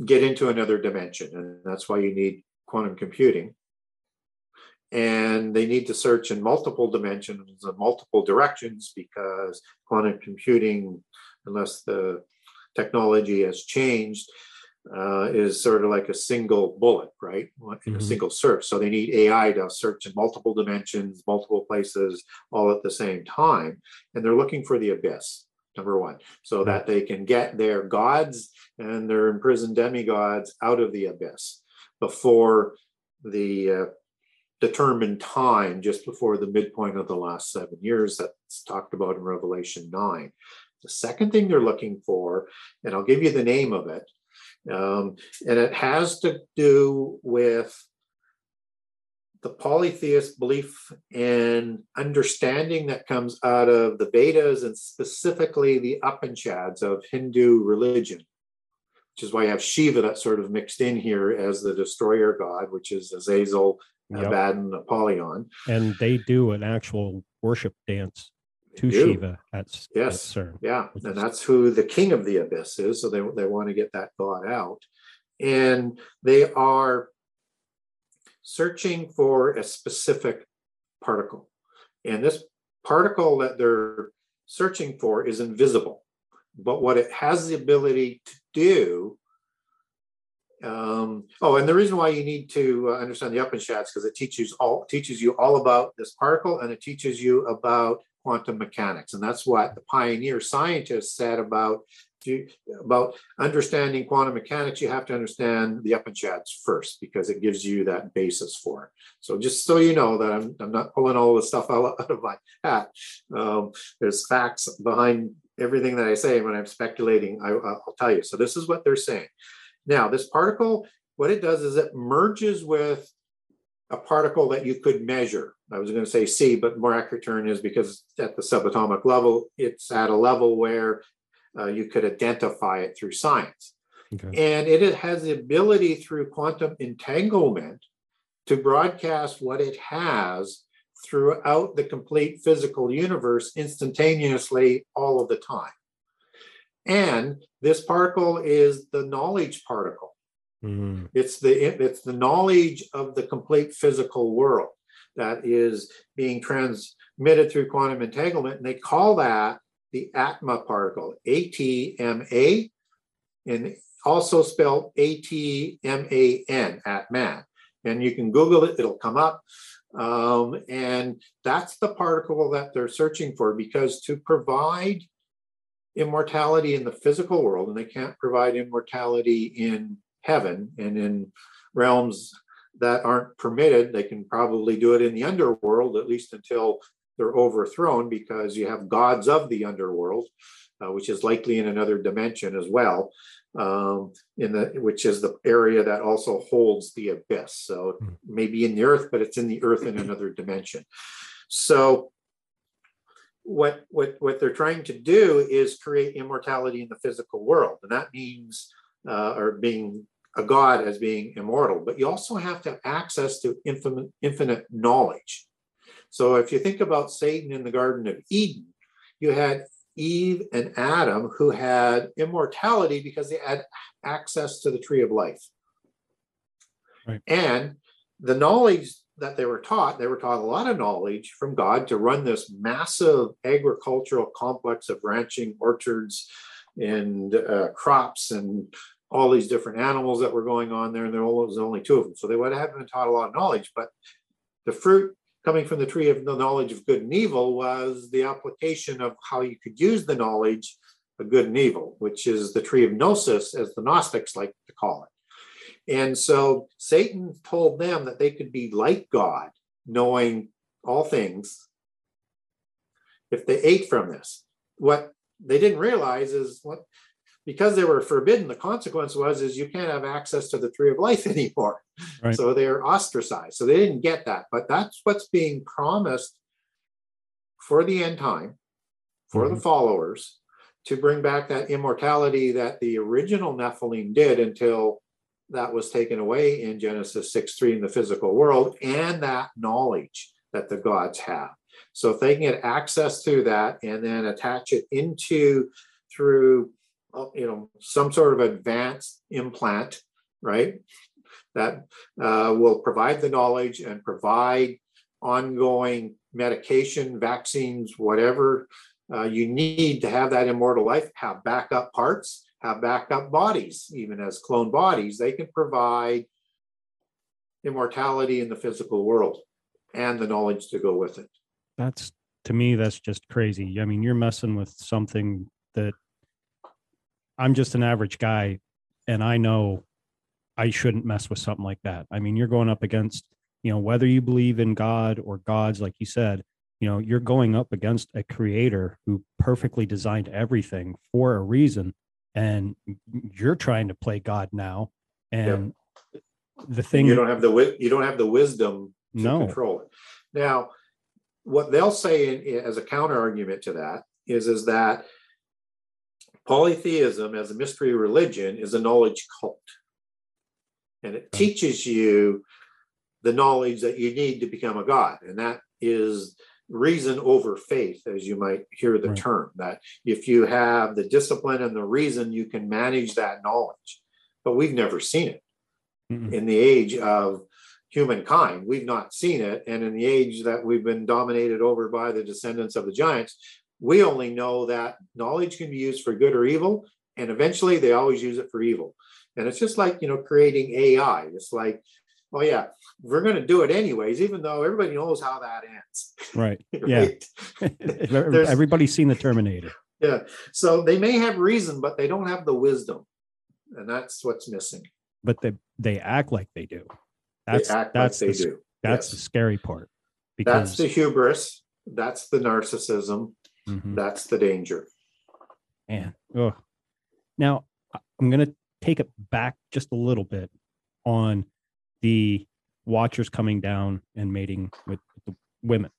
get into another dimension, and that's why you need quantum computing. And they need to search in multiple dimensions and multiple directions because quantum computing, unless the technology has changed, uh, is sort of like a single bullet, right? In mm-hmm. a single search. So they need AI to search in multiple dimensions, multiple places, all at the same time. And they're looking for the abyss, number one, so that they can get their gods and their imprisoned demigods out of the abyss before the uh, determined time, just before the midpoint of the last seven years that's talked about in Revelation 9. The second thing they're looking for, and I'll give you the name of it, um, and it has to do with the polytheist belief and understanding that comes out of the Vedas and specifically the Upanishads of Hindu religion, which is why you have Shiva that's sort of mixed in here as the destroyer god, which is Azazel, yep. Abaddon, Apollyon. And they do an actual worship dance to Shiva at, yes, at CERN. Yeah, and that's who the king of the abyss is. So they, they want to get that god out. And they are searching for a specific particle. And this particle that they're searching for is invisible. But what it has the ability to do um, oh, and the reason why you need to uh, understand the Upanishads because it teaches all teaches you all about this particle and it teaches you about quantum mechanics, and that's what the pioneer scientists said about about understanding quantum mechanics, you have to understand the up and Upanishads first because it gives you that basis for it. So just so you know that I'm, I'm not pulling all the stuff out, (laughs) out of my hat. Um, there's facts behind everything that I say when I'm speculating. I, I'll tell you. So this is what they're saying. Now, this particle, what it does is it merges with a particle that you could measure. I was going to say C, but more accurate term is because at the subatomic level, it's at a level where uh, you could identify it through science. Okay. And it has the ability through quantum entanglement to broadcast what it has throughout the complete physical universe instantaneously all of the time. And this particle is the knowledge particle. Mm-hmm. It's the it's the knowledge of the complete physical world that is being transmitted through quantum entanglement, and they call that the Atma particle, A T M A, and also spelled A T M A N, Atman. And you can Google it, it'll come up. Um, and that's the particle that they're searching for because to provide immortality in the physical world, and they can't provide immortality in heaven and in realms that aren't permitted, they can probably do it in the underworld, at least until they're overthrown because you have gods of the underworld, uh, which is likely in another dimension as well, um, in the which is the area that also holds the abyss. So hmm. maybe in the earth, but it's in the earth in another dimension. So what what what they're trying to do is create immortality in the physical world, and that means uh, or being a god as being immortal. But you also have to have access to infinite infinite knowledge. So if you think about Satan in the Garden of Eden, you had Eve and Adam who had immortality because they had access to the tree of life. Right. And the knowledge that they were taught, they were taught a lot of knowledge from God to run this massive agricultural complex of ranching, orchards, and uh, crops, and all these different animals that were going on there. And there was only two of them. So they would have been taught a lot of knowledge, but the fruit coming from the tree of the knowledge of good and evil was the application of how you could use the knowledge of good and evil, which is the tree of gnosis, as the Gnostics like to call it. And so Satan told them that they could be like God, knowing all things, if they ate from this. What they didn't realize is what because they were forbidden, the consequence was is you can't have access to the tree of life (laughs) anymore. Right. So they're ostracized. So they didn't get that. But that's what's being promised for the end time, for mm-hmm. the followers, to bring back that immortality that the original Nephilim did until that was taken away in Genesis 6 3 in the physical world, and that knowledge that the gods have. So if they can get access to that and then attach it into through you know, some sort of advanced implant, right? That uh, will provide the knowledge and provide ongoing medication, vaccines, whatever uh, you need to have that immortal life, have backup parts, have backup bodies, even as clone bodies. They can provide immortality in the physical world and the knowledge to go with it. That's to me, that's just crazy. I mean, you're messing with something that I'm just an average guy and I know I shouldn't mess with something like that. I mean, you're going up against, you know, whether you believe in God or gods, like you said, you know, you're going up against a creator who perfectly designed everything for a reason. And you're trying to play God now. And the thing you don't have the you don't have the wisdom to No. control it. Now, what they'll say in, as a counter argument to that is, is that polytheism as a mystery religion is a knowledge cult. And it hmm. teaches you the knowledge that you need to become a god. And that is reason over faith, as you might hear the Right. term, that if you have the discipline and the reason, you can manage that knowledge. But we've never seen it Mm-mm. in the age of humankind. We've not seen it. And in the age that we've been dominated over by the descendants of the giants, we only know that knowledge can be used for good or evil. And eventually they always use it for evil. And it's just like, you know, creating AI. It's like, oh, yeah, we're going to do it anyways, even though everybody knows how that ends. Right. (laughs) Yeah. right? (laughs) There's- Everybody's seen the Terminator. Yeah. So they may have reason, but they don't have the wisdom. And that's what's missing. but they they act like they do. They That's act that's like the, they do. that's Yes. the scary part. That's the hubris. That's the narcissism. Mhm. That's the danger. man, ugh. now I'm gonna take it back just a little bit on the watchers coming down and mating with the women.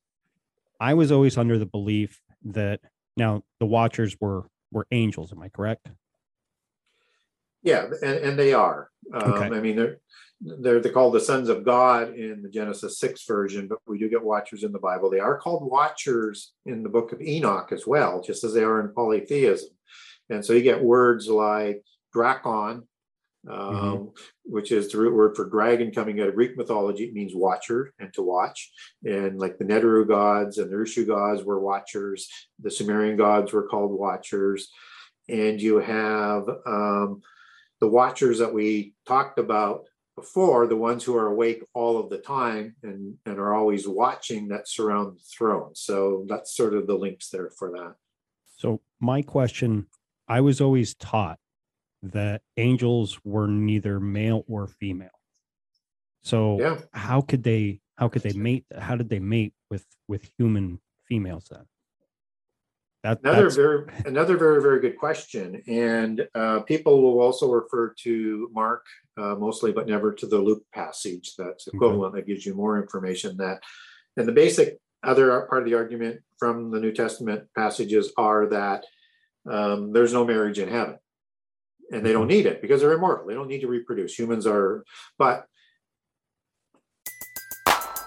I was always under the belief that now the watchers were were angels. Am I correct? Yeah, and, and they are. Um, Okay. I mean, they're, they're they're called the sons of God in the Genesis six version, but we do get watchers in the Bible. They are called watchers in the book of Enoch as well, just as they are in polytheism. And so you get words like drakon, um, which is the root word for dragon coming out of Greek mythology. It means watcher and to watch. And like the Neteru gods and the Urshu gods were watchers. The Sumerian gods were called watchers. And you have um, the watchers that we talked about before, the ones who are awake all of the time and, and are always watching that surround the throne. So that's sort of the links there for that. So my question, I was always taught that angels were neither male or female. So Yeah. how could they how could they mate how did they mate with with human females then? That Another that's very, another very, very good question. And uh, people will also refer to Mark uh, mostly, but never to the Luke passage. That's equivalent. That gives you more information. That, and the basic other part of the argument from the New Testament passages are that um, there's no marriage in heaven, and they don't need it because they're immortal. They don't need to reproduce. Humans are, but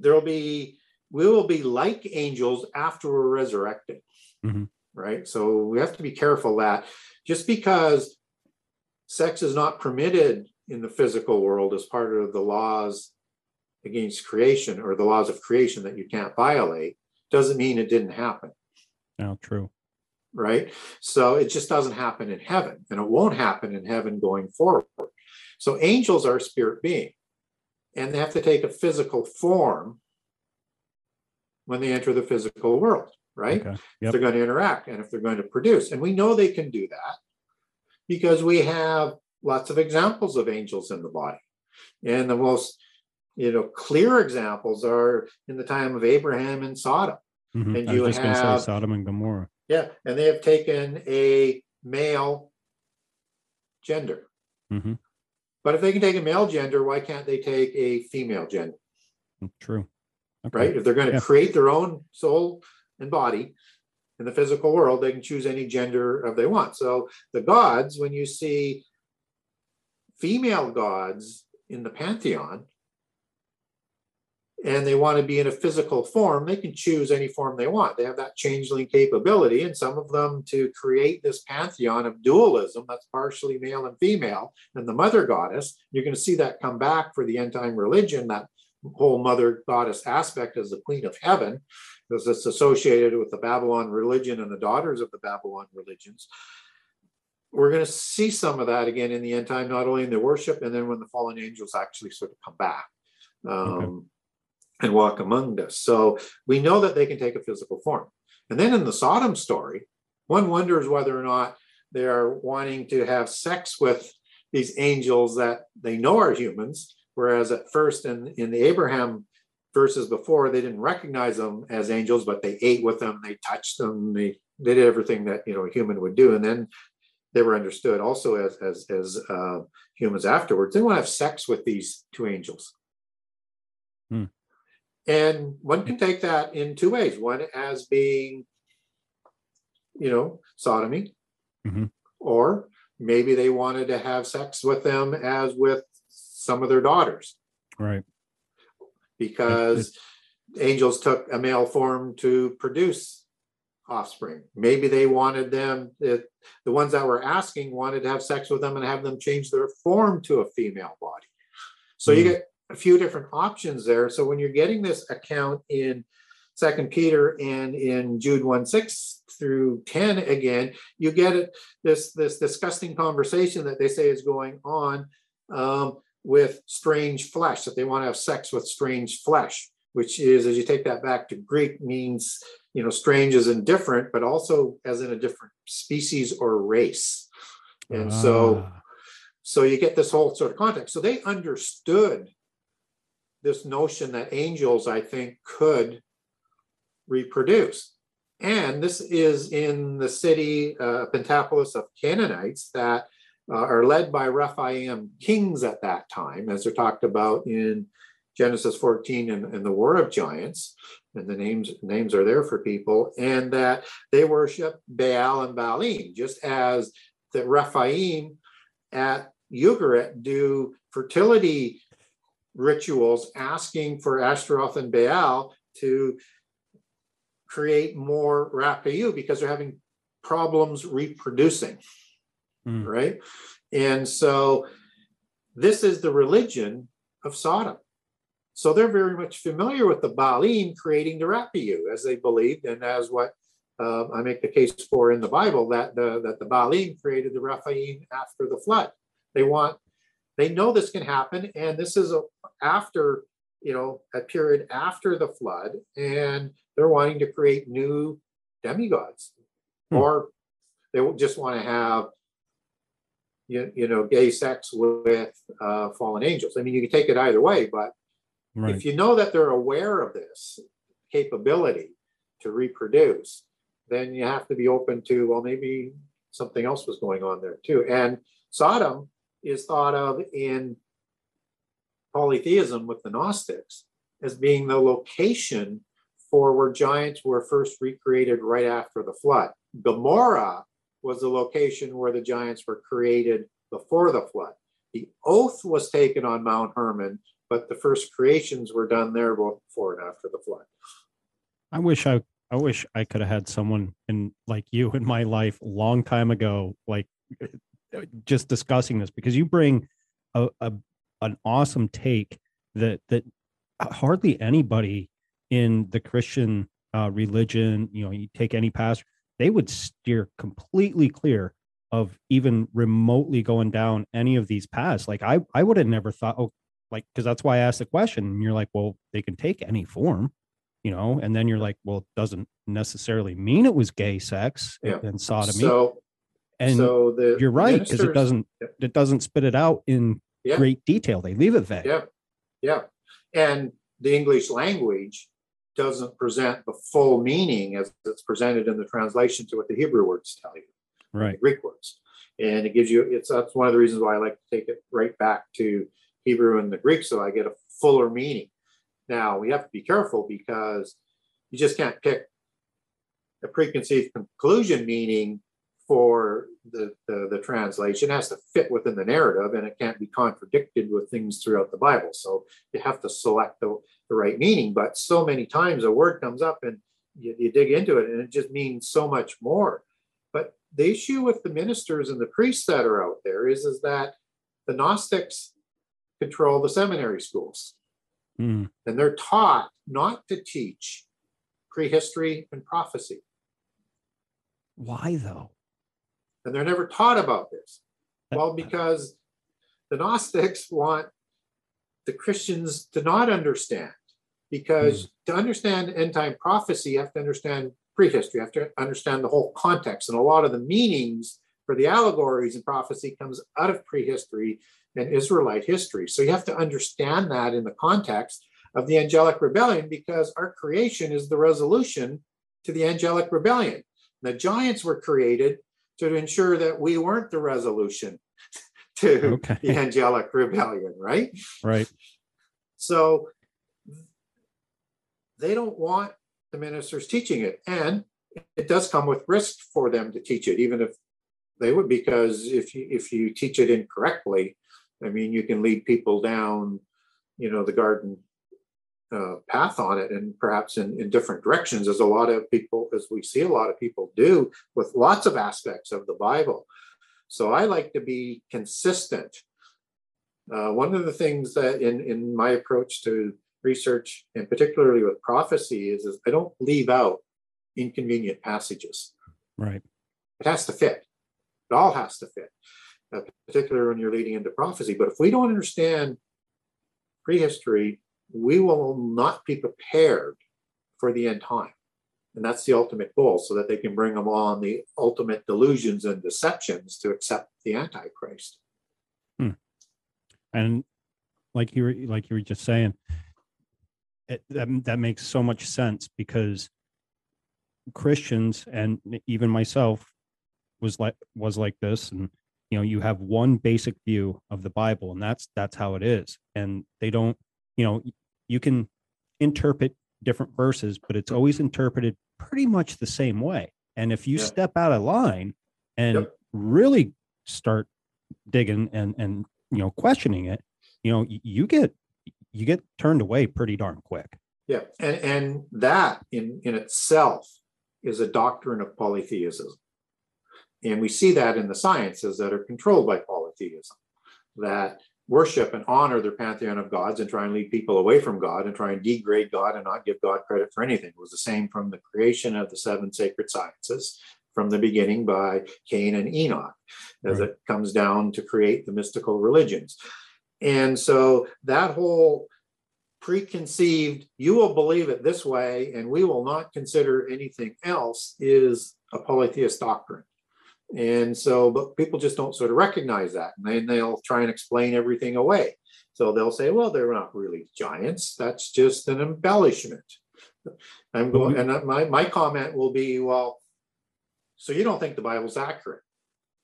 There'll be we will be like angels after we're resurrected Mhm. right so we have to be careful that just because sex is not permitted in the physical world as part of the laws against creation or the laws of creation that you can't violate doesn't mean it didn't happen now true. right? So it just doesn't happen in heaven, and it won't happen in heaven going forward. So angels are spirit being, and they have to take a physical form when they enter the physical world, right? Okay. If Yep. they're going to interact and if they're going to produce. And we know they can do that because we have lots of examples of angels in the body. And the most you know clear examples are in the time of Abraham and Sodom. Mhm. And you was just gonna have- say Sodom and Gomorrah. Yeah, and they have taken a male gender. hmm But if they can take a male gender, why can't they take a female gender? Mm, true. Okay. Right? If they're going to Yeah. create their own soul and body in the physical world, they can choose any gender of they want. So the gods, when you see female gods in the pantheon, and they want to be in a physical form, they can choose any form they want. They have that changeling capability, and some of them to create this pantheon of dualism that's partially male and female. And the mother goddess, you're going to see that come back for the end time religion, that whole mother goddess aspect as the queen of heaven, because it's associated with the Babylon religion and the daughters of the Babylon religions. We're going to see some of that again in the end time, not only in the worship, and then when the fallen angels actually sort of come back. Um, and walk among us. So we know that they can take a physical form. And then in the Sodom story, one wonders whether or not they are wanting to have sex with these angels that they know are humans, whereas at first in, in the Abraham verses before, they didn't recognize them as angels, but they ate with them, they touched them, they they did everything that you know a human would do. And then they were understood also as as as uh, humans afterwards. They want to have sex with these two angels. Hmm. And one can take that in two ways. One as being, you know, sodomy, Mhm. or maybe they wanted to have sex with them as with some of their daughters Right. because angels took a male form to produce offspring. Maybe they wanted them, the, the ones that were asking wanted to have sex with them and have them change their form to a female body. So you Hmm. get a few different options there. So when you're getting this account in Second Peter and in Jude 1 6 through 10 again, you get it this this disgusting conversation that they say is going on um, with strange flesh, that they want to have sex with strange flesh, which is, as you take that back to Greek, means you know, strange as in different, but also as in a different species or race. And so Ah, so you get this whole sort of context. So they understood this notion that angels, I think, could reproduce. And this is in the city, uh, Pentapolis of Canaanites, that uh, are led by Rephaim kings at that time, as they're talked about in Genesis 14 and, and the War of Giants. And the names names are there for people, and that they worship Baal and Baalim, just as the Rephaim at Ugarit do fertility rituals asking for Ashtaroth and Baal to create more Rapayu because they're having problems reproducing, Hmm. right? And so this is the religion of Sodom. So they're very much familiar with the Baalim creating the Rapayu, as they believed, and as what uh, I make the case for in the Bible that the that the Baalim created the Rephaim after the flood. They want, they know this can happen, and this is a, after you know a period after the flood, and they're wanting to create new demigods, Hmm. or they will just want to have you, you know gay sex with uh, fallen angels. I mean, you can take it either way, but right. if you know that they're aware of this capability to reproduce, then you have to be open to, well, maybe something else was going on there too. And Sodom is thought of in polytheism with the Gnostics as being the location for where giants were first recreated right after the flood. Gomorrah was the location where the giants were created before the flood. The oath was taken on Mount Hermon, but the first creations were done there both before and after the flood. I wish I I wish I could have had someone in like you in my life long time ago, like just discussing this because you bring a, a an awesome take that that hardly anybody in the Christian uh, religion, you know, you take any pastor, they would steer completely clear of even remotely going down any of these paths. Like I I would have never thought, oh, like because that's why I asked the question. And you're like, well, they can take any form you know and then you're like well it doesn't necessarily mean it was gay sex Yeah. and sodomy So, and so the you're right because it doesn't Yep. it doesn't spit it out in Yeah. great detail they leave it vague Yeah, yeah. And the English language doesn't present the full meaning as it's presented in the translation to what the Hebrew words tell you, right Greek words. And it gives you, it's that's one of the reasons why I like to take it right back to Hebrew and the Greek so I get a fuller meaning. Now we have to be careful because you just can't pick a preconceived conclusion meaning for the, the, the translation. It has to fit within the narrative and it can't be contradicted with things throughout the Bible. So you have to select the, the right meaning. But so many times a word comes up and you, you dig into it and it just means so much more. But the issue with the ministers and the priests that are out there is, is that the Gnostics control the seminary schools Mm, and they're taught not to teach prehistory and prophecy. why though And they're never taught about this. Well, (laughs) because the Gnostics want the Christians to not understand because mm. to understand end time prophecy, you have to understand prehistory, you have to understand the whole context. And a lot of the meanings for the allegories and prophecy comes out of prehistory and Israelite history. So you have to understand that in the context of the angelic rebellion because our creation is the resolution to the angelic rebellion. The giants were created to ensure that we weren't the resolution (laughs) to okay. the angelic rebellion, right? Right. So they don't want the ministers teaching it. And it does come with risk for them to teach it, even if they would, because if you if you teach it incorrectly, I mean you can lead people down, you know, the garden uh, path on it and perhaps in, in different directions as a lot of people as we see a lot of people do with lots of aspects of the bible. So i like to be consistent. Uh, one of the things that in, in my approach to research and particularly with prophecy is, is i don't leave out inconvenient passages. Right. It has to fit. It all has to fit uh, particularly when you're leading into prophecy. But if we don't understand prehistory we will not be prepared for the end time. And that's the ultimate goal, so that they can bring them on the ultimate delusions and deceptions to accept the Antichrist. Hmm. And like you were like you were just saying, it, that, that makes so much sense because Christians and even myself was like was like this and you know you have one basic view of the bible and that's that's how it is and they don't you know, you can interpret different verses, but it's always interpreted pretty much the same way. And if you yeah. step out of line and yep. really start digging and and you know questioning it, you know, you get you get turned away pretty darn quick. Yeah, and and that in in itself is a doctrine of polytheism, and we see that in the sciences that are controlled by polytheism. That worship and honor their pantheon of gods and try and lead people away from God and try and degrade God and not give God credit for anything. It was the same from the creation of the seven sacred sciences from the beginning by Cain and Enoch, as right. it comes down to create the mystical religions. And so that whole preconceived, you will believe it this way, and we will not consider anything else, is a polytheist doctrine. And so, but people just don't sort of recognize that. And then they'll try and explain everything away. So they'll say, well, they're not really giants. That's just an embellishment. I'm going, and my, my comment will be, well, so you don't think the Bible's accurate?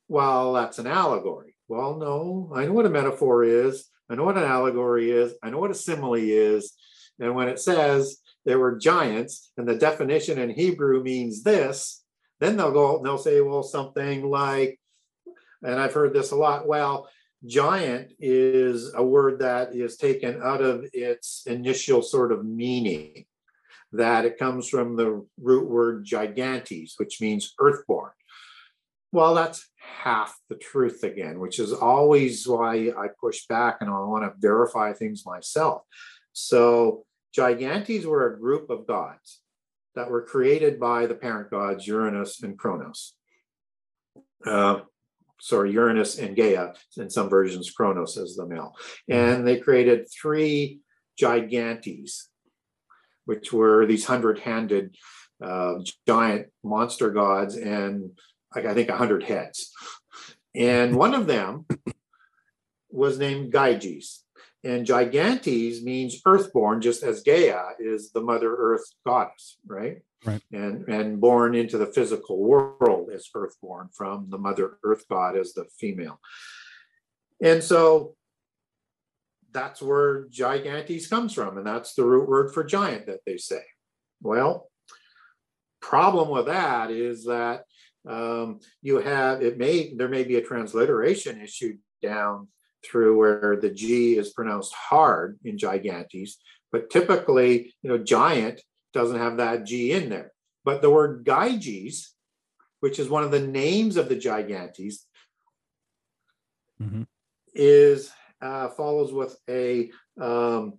Well, that's an allegory. Well, no, I know what a metaphor is. I know what an allegory is. I know what a simile is. And when it says there were giants and the definition in Hebrew means this, then they'll go and they'll say, well, something like, and I've heard this a lot. Well, giant is a word that is taken out of its initial sort of meaning, that it comes from the root word gigantes, which means earthborn. Well, that's half the truth again, which is always why I push back and I want to verify things myself. So, gigantes were a group of gods that were created by the parent gods Uranus and Kronos. Uh, sorry, Uranus and Gaia, in some versions, Kronos as the male. And they created three gigantes, which were these hundred handed uh, giant monster gods and like, I think a hundred heads. And one of them was named Gyges. And Gigantes means earthborn, just as Gaia is the Mother Earth goddess, right? Right. And and born into the physical world as earthborn from the Mother Earth god as the female. And so that's where gigantes comes from, and that's the root word for giant that they say. Well, problem with that is that um, you have it may there may be a transliteration issue down through where the G is pronounced hard in gigantes, but typically, you know, giant doesn't have that G in there. But the word Gyges, which is one of the names of the gigantes, mm-hmm. is uh, follows with a um,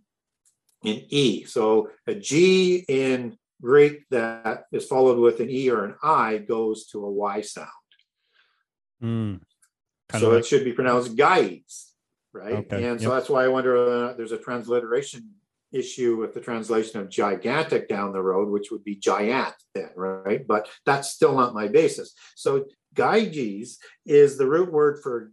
an E. So a G in Greek that is followed with an E or an I goes to a Y sound. Mm. So like- it should be pronounced guides right? Okay. And so yep. that's why I wonder whether there's a transliteration issue with the translation of gigantic down the road, which would be giant then, right? But that's still not my basis. So Gyges is the root word for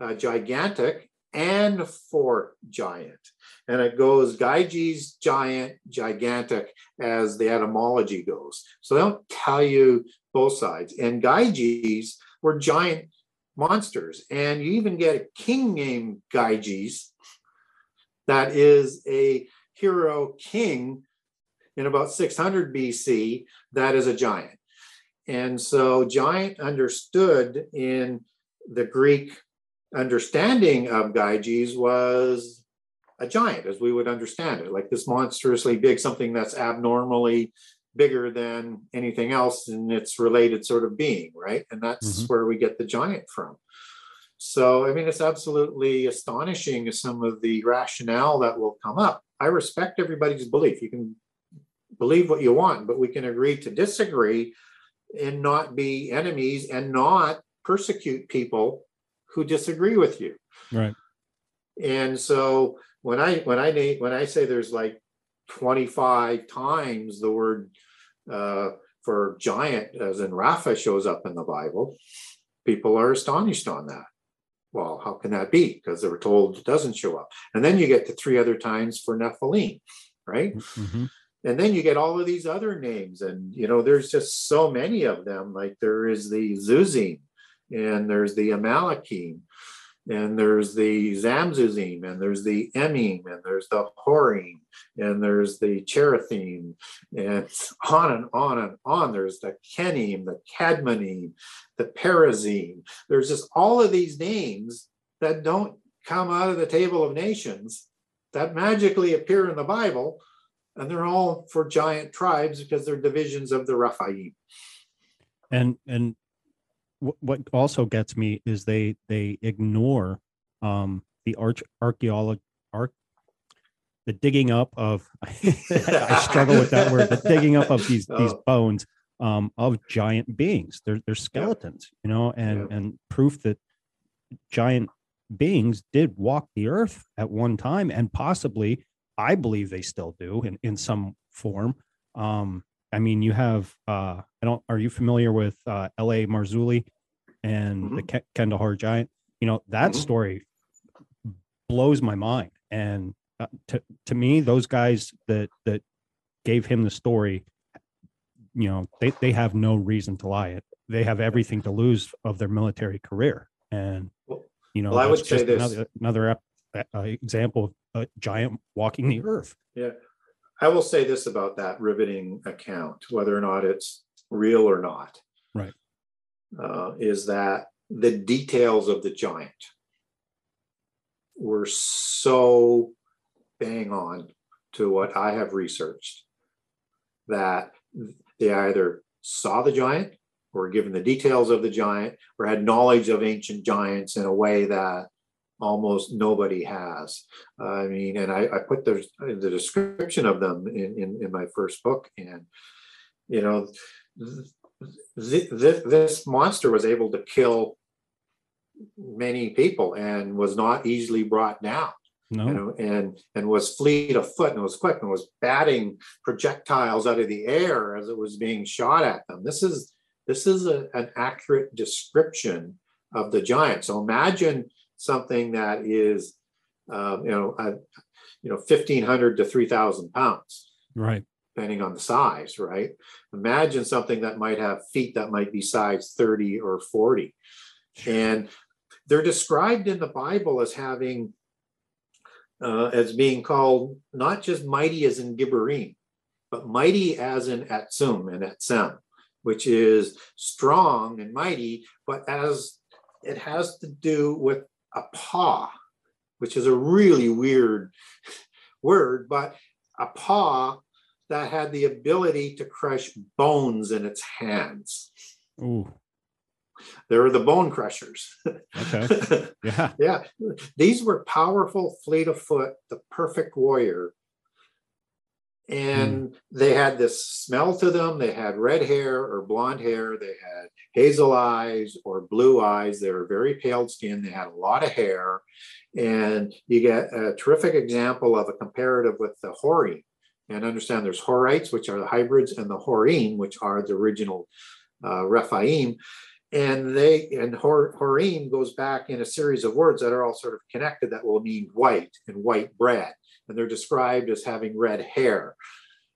uh, gigantic and for giant. And it goes Gyges, giant, gigantic as the etymology goes. So they don't tell you both sides. And Gyges were giant monsters. And you even get a king named Gyges that is a hero king in about 600 BC that is a giant. And so, giant understood in the Greek understanding of Gyges was a giant, as we would understand it, like this monstrously big, something that's abnormally bigger than anything else in its related sort of being, right? And that's mm-hmm. where we get the giant from. So, I mean, it's absolutely astonishing some of the rationale that will come up. I respect everybody's belief. You can believe what you want, but we can agree to disagree and not be enemies and not persecute people who disagree with you. Right. And so when I when I when I say there's like 25 times the word uh, for giant as in Rapha shows up in the Bible, people are astonished on that well, how can that be? Because they were told it doesn't show up. And then you get to three other times for Nephilim, right? Mm-hmm. And then you get all of these other names. And, you know, there's just so many of them. Like there is the Zuzim and there's the Amalekim and there's the Zamzuzim, and there's the Emim, and there's the Horim, and there's the Cherithim, and on and on and on. There's the Kenim, the Kadmonim, the Perazim. There's just all of these names that don't come out of the table of nations that magically appear in the Bible, and they're all for giant tribes because they're divisions of the Raphaim. And and what also gets me is they they ignore um, the arch archaeology arc the digging up of (laughs) I struggle with that word the (laughs) digging up of these these oh. bones um, of giant beings they're they're skeletons you know and yeah. and proof that giant beings did walk the earth at one time and possibly I believe they still do in in some form um, I mean, you have uh, I don't. Are you familiar with uh, L.A. Marzulli and mm-hmm. the K- Kandahar Giant? You know that mm-hmm. story blows my mind. And uh, to to me, those guys that that gave him the story, you know, they they have no reason to lie. It they have everything to lose of their military career. And you know, well, I would say this another, another uh, example of a giant walking the earth. Yeah. I will say this about that riveting account, whether or not it's real or not. Right. Uh, is that the details of the giant were so bang on to what I have researched that they either saw the giant or given the details of the giant or had knowledge of ancient giants in a way that almost nobody has. I mean, and I, I put the, the description of them in, in, in, my first book. And, you know, th- th- this monster was able to kill many people and was not easily brought down. No. You know, and and was fleet of foot and was quick and was batting projectiles out of the air as it was being shot at them. This is this is a, an accurate description of the giant. So imagine something that is, um, you know, you know, fifteen hundred to three thousand pounds, right? Depending on the size, right? Imagine something that might have feet that might be size thirty or forty, and they're described in the Bible as having, uh, as being called not just mighty as in Gibborim, but mighty as in Atsum and Atsem, which is strong and mighty, but as it has to do with a paw, which is a really weird (laughs) word, but a paw that had the ability to crush bones in its hands. Ooh. They were the bone crushers. Okay. (laughs) Yeah. yeah. These were powerful, fleet of foot, the perfect warrior. And they had this smell to them. They had red hair or blonde hair. They had hazel eyes or blue eyes. They were very pale skin. They had a lot of hair. And you get a terrific example of a comparative with the Horim. And understand there's Horites, which are the hybrids, and the Horim, which are the original uh, Rephaim. And they and Hor, Horim goes back in a series of words that are all sort of connected that will mean white and white bread and they're described as having red hair.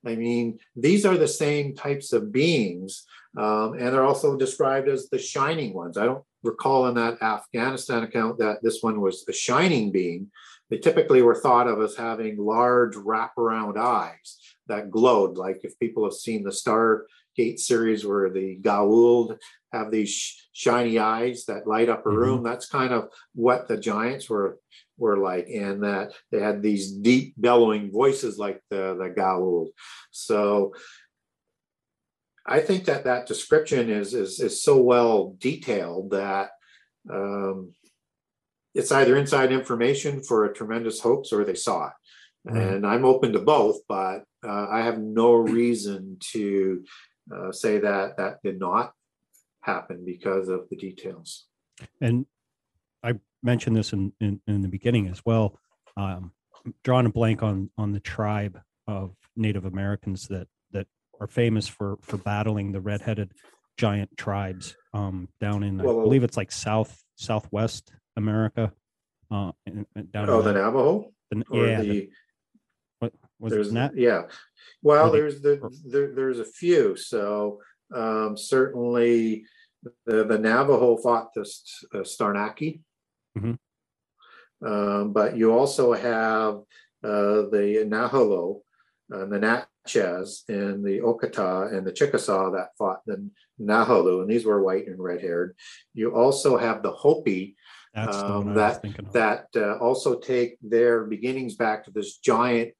I mean, these are the same types of beings, um, and they're also described as the shining ones. I don't recall in that Afghanistan account that this one was a shining being. They typically were thought of as having large wraparound eyes that glowed, like if people have seen the Stargate series where the Goa'uld have these shiny eyes that light up a mm-hmm. room. Mm-hmm. That's kind of what the giants were were like, and that they had these deep bellowing voices like the the Goa'uld. So I think that that description is is is so well detailed that um, it's either inside information for a tremendous hoax or they saw it. Mm-hmm. And I'm open to both, but uh, I have no reason to uh, say that that did not happen because of the details. And mentioned this in, in, in the beginning as well. Um, drawing a blank on on the tribe of Native Americans that that are famous for for battling the redheaded giant tribes um, down in well, I believe it's like South Southwest America. Uh, in, down oh, the Navajo. The, yeah. The, the, what was there's, it? Yeah. Well, there's the there, there's a few. So um, certainly the, the Navajo fought the uh, Starnaki. Mm-hmm. Um, but you also have uh, the Nahalo and the Natchez and the Okata and the Chickasaw that fought the Nahalo, and these were white and red haired. You also have the Hopi um, that that uh, also take their beginnings back to this giant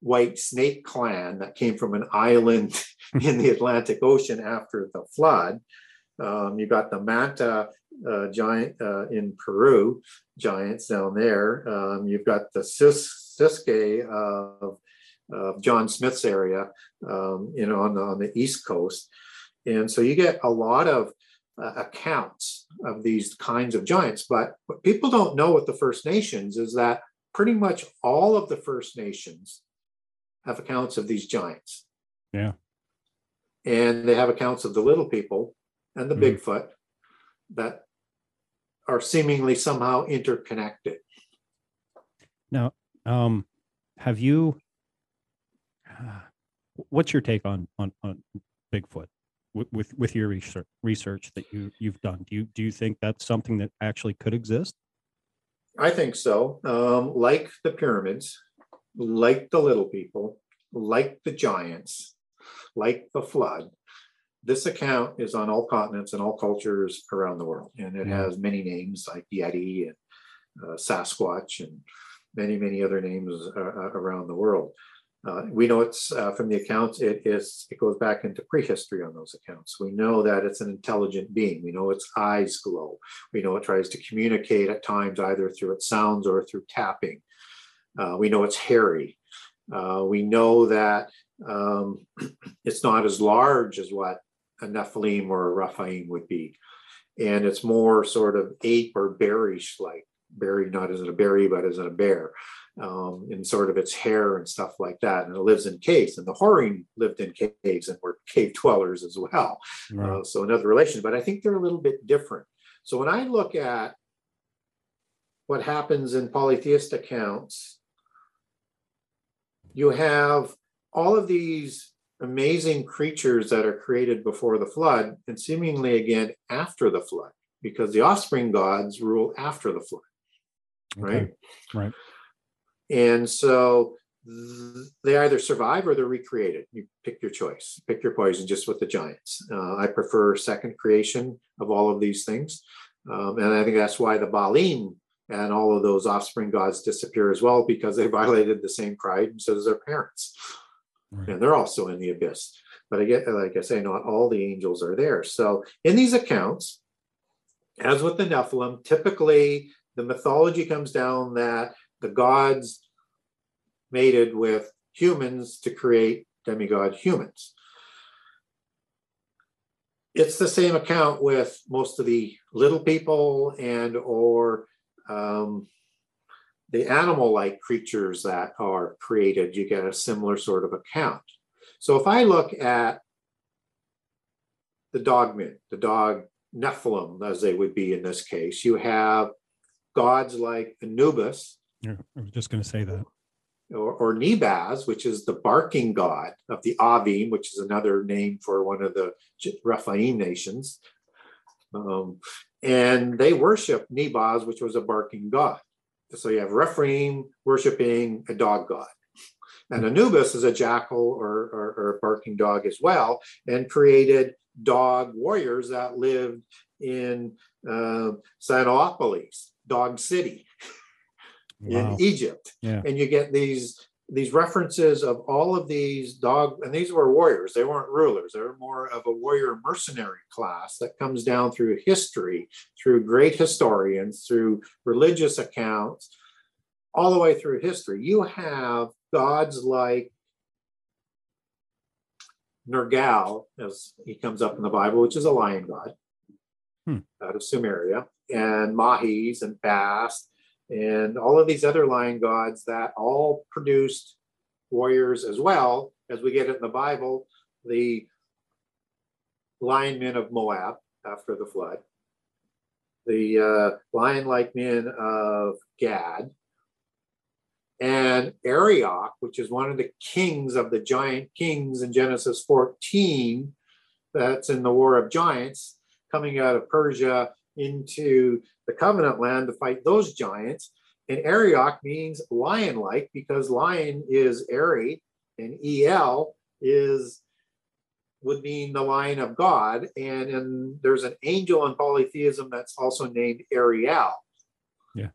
white snake clan that came from an island (laughs) in the Atlantic Ocean after the flood. Um, you got the Manta uh, giant uh, in Peru, giants down there. Um, you've got the Sis- Siskay of, of John Smith's area, um, you know, on the, on the East Coast. And so you get a lot of uh, accounts of these kinds of giants. But what people don't know with the First Nations is that pretty much all of the First Nations have accounts of these giants. Yeah. And they have accounts of the little people and the mm. Bigfoot that are seemingly somehow interconnected. Now, um, have you? Uh, what's your take on on, on Bigfoot with, with with your research research that you you've done? Do you do you think that's something that actually could exist? I think so. Um, like the pyramids, like the little people, like the giants, like the flood, this account is on all continents and all cultures around the world, and it has many names like Yeti and uh, Sasquatch and many many other names uh, uh, around the world. Uh, we know it's uh, from the accounts. It is. It goes back into prehistory on those accounts. We know that it's an intelligent being. We know its eyes glow. We know it tries to communicate at times either through its sounds or through tapping. Uh, we know it's hairy. we know that um, (clears throat) it's not as large as what a Nephilim or a Rephaim would be. And it's more sort of ape or bearish like, berry not as in a berry, but as in a bear, um, in sort of its hair and stuff like that. And it lives in caves. And the Horim lived in caves and were cave dwellers as well. Right. Uh, so another relation, but I think they're a little bit different. So when I look at what happens in polytheist accounts, you have all of these amazing creatures that are created before the flood and seemingly again after the flood because the offspring gods rule after the flood right okay. right? And so they either survive or they're recreated. You pick your choice. Pick your poison just with the giants. Uh, i prefer second creation of all of these things. Um, and i think that's why the Baalim and all of those offspring gods disappear as well because they (laughs) violated the same pride and so does their parents Right. And they're also in the abyss. But I get, like I say, not all the angels are there. So in these accounts, as with the Nephilim, typically the mythology comes down that the gods mated with humans to create demigod humans. It's the same account with most of the little people and or um, the animal-like creatures that are created. You get a similar sort of account. So if I look at the dogmen, the dog Nephilim, as they would be in this case, you have gods like Anubis. Yeah, I was just going to say that. Or, or Nebaz, which is the barking god of the Avim, which is another name for one of the Rephaim nations. Um, and they worship Nebaz, which was a barking god. So you have Rephaim worshiping a dog god. And Anubis is a jackal or, or, or, a barking dog as well, and created dog warriors that lived in uh, Cynopolis, Dog City, wow. in Egypt. Yeah. And you get these these references of all of these dog, and these were warriors. They weren't rulers. They were more of a warrior mercenary class that comes down through history, through great historians, through religious accounts, all the way through history. You have gods like Nergal, as he comes up in the Bible, which is a lion god hmm. out of Sumeria, and Maahes and Bast, and all of these other lion gods that all produced warriors as well. As we get it in the Bible, the lion men of Moab after the flood, the uh, lion like men of Gad, and Arioch, which is one of the kings of the giant kings in Genesis 14, that's in the War of Giants, coming out of Persia into the covenant land to fight those giants. And Arioch means lion like because lion is Ari and El is would mean the lion of God. And, and there's an angel in polytheism that's also named Ariel. Yeah.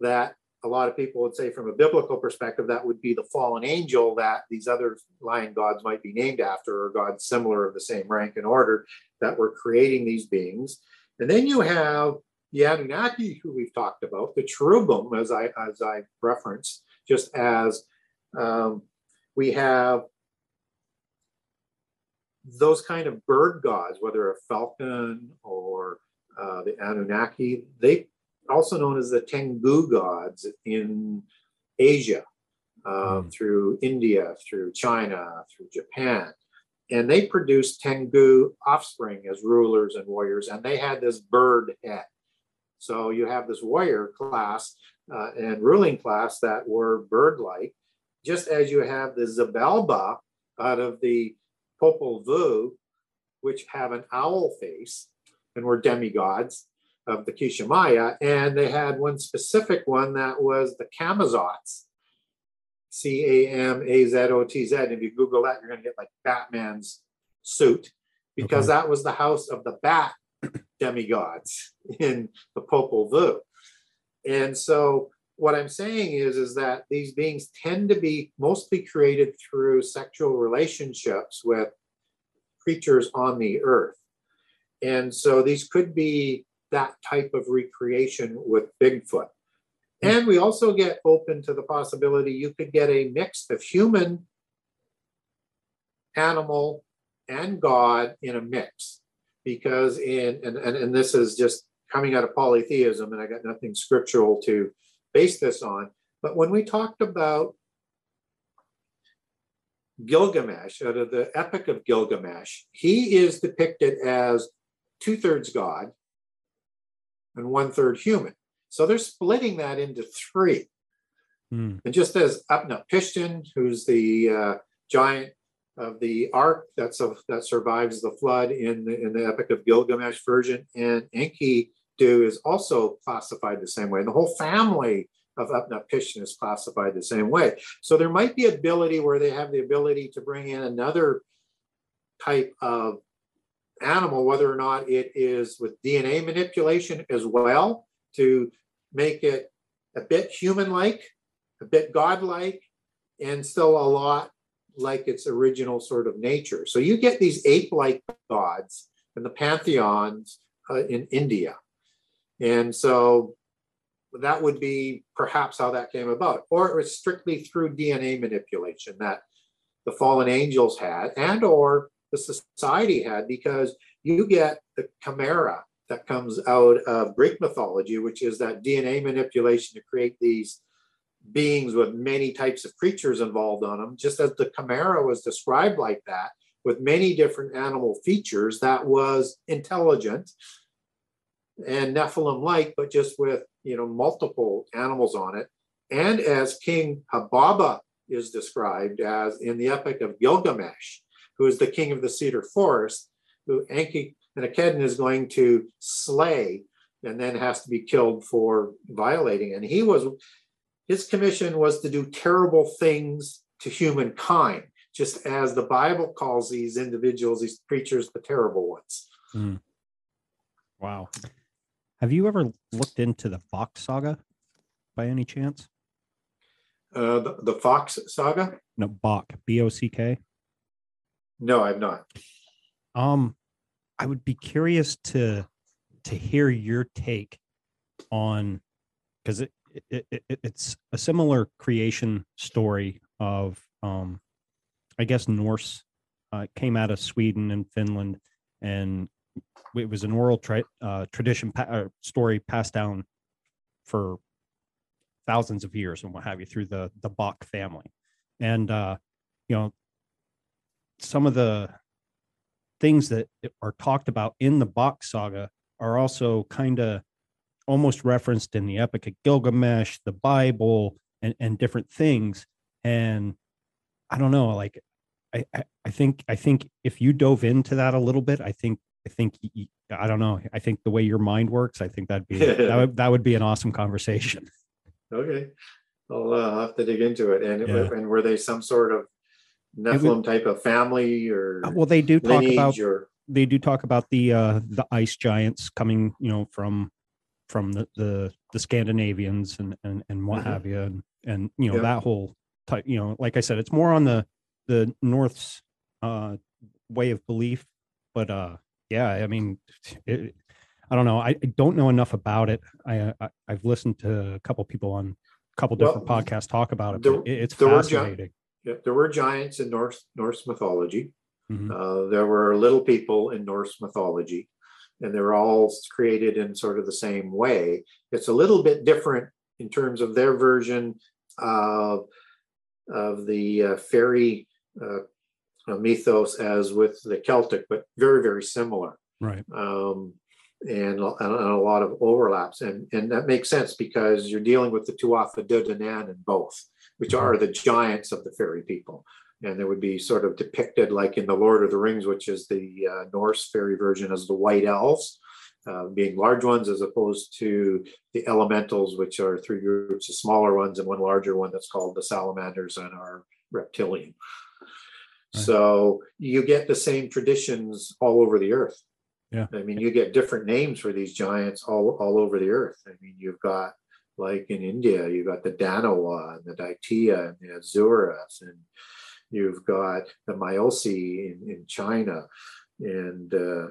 That a lot of people would say from a biblical perspective that would be the fallen angel that these other lion gods might be named after or gods similar of the same rank and order that were creating these beings and then you have the anunnaki who we've talked about the cherubim as i as i referenced just as um, we have those kind of bird gods whether a falcon or uh, the anunnaki they also known as the Tengu gods in Asia, uh, mm. through India, through China, through Japan. And they produced Tengu offspring as rulers and warriors, and they had this bird head. So you have this warrior class uh, and ruling class that were bird like, just as you have the Xibalba out of the Popol Vuh, which have an owl face and were demigods of the Quiché Maya, and they had one specific one that was the Camazotz, C A M A Z O T Z. If you Google that, you're going to get like Batman's suit because okay. that was the house of the bat demigods in the Popol Vuh. And so what I'm saying is, is that these beings tend to be mostly created through sexual relationships with creatures on the earth. And so these could be that type of recreation with Bigfoot. And we also get open to the possibility you could get a mix of human, animal, and God in a mix. Because in, and, and, and this is just coming out of polytheism, and I got nothing scriptural to base this on. But when we talked about Gilgamesh, out of the Epic of Gilgamesh, he is depicted as two thirds God and one third human. So they're splitting that into three. Mm. And just as Utnapishtim, who's the uh, giant of the ark that's a, that survives the flood in the, in the Epic of Gilgamesh version, and Enki Enkidu is also classified the same way. And the whole family of Utnapishtim is classified the same way. So there might be ability where they have the ability to bring in another type of animal, whether or not it is with DNA manipulation as well to make it a bit human like, a bit godlike, and still a lot like its original sort of nature. So you get these ape like gods in the pantheons uh, in India. And so that would be perhaps how that came about. Or it was strictly through DNA manipulation that the fallen angels had and or the society had because you get the chimera that comes out of Greek mythology, which is that DNA manipulation to create these beings with many types of creatures involved on them, just as the chimera was described like that, with many different animal features that was intelligent and Nephilim like, but just with you know multiple animals on it. And as King Humbaba is described as in the epic of Gilgamesh, who is the king of the cedar forest, who Enki and Akedin is going to slay and then has to be killed for violating. And he was his commission was to do terrible things to humankind, just as the Bible calls these individuals, these creatures, the terrible ones. Mm. Wow. Have you ever looked into the Fox saga by any chance? Uh, the, the Fox saga? No, Bock, B O C K. No, I've not. Um, I would be curious to to hear your take on because it, it, it, it's a similar creation story of um, I guess Norse uh, came out of Sweden and Finland, and it was an oral tra- uh, tradition pa- uh, story passed down for thousands of years and what have you through the the Bock family, and uh, you know some of the things that are talked about in the Bock saga are also kind of almost referenced in the Epic of Gilgamesh, the Bible, and, and different things. And I don't know, like I, I, I think I think if you dove into that a little bit, I think I think I don't know. I think the way your mind works, I think that'd be that would that would be an awesome conversation. (laughs) Okay, I'll uh, have to dig into it. And yeah. and were they some sort of Nephilim type of family or uh, well, they do talk about or... they do talk about the uh the ice giants coming, you know, from from the the, the Scandinavians and and and what mm-hmm. have you, and and you know yeah. that whole type. You know, like I said, it's more on the the North's uh way of belief, but uh yeah, I mean, it, I don't know. I, I, don't know enough about it. I, I have listened to a couple people on a couple different well, podcasts talk about it. There, it's fascinating. Were, there were giants in Norse Norse mythology. Mm-hmm. Uh, there were little people in Norse mythology, and they're all created in sort of the same way. It's a little bit different in terms of their version of of the uh, fairy uh, mythos as with the Celtic, but very very similar. Right. Um, and, and, a lot of overlaps, and and that makes sense because you're dealing with the Tuatha De Danann in both, which are the giants of the fairy people and they would be sort of depicted like in the Lord of the Rings, which is the uh, Norse fairy version, as the white elves, uh, being large ones, as opposed to the elementals, which are three groups of smaller ones and one larger one that's called the salamanders and are reptilian. Right. So you get the same traditions all over the earth. Yeah. I mean, you get different names for these giants all, all over the earth. I mean, you've got like in India, you've got the Danawa and the Daitya and the Asuras and You've got the Myosi in, in China, and uh,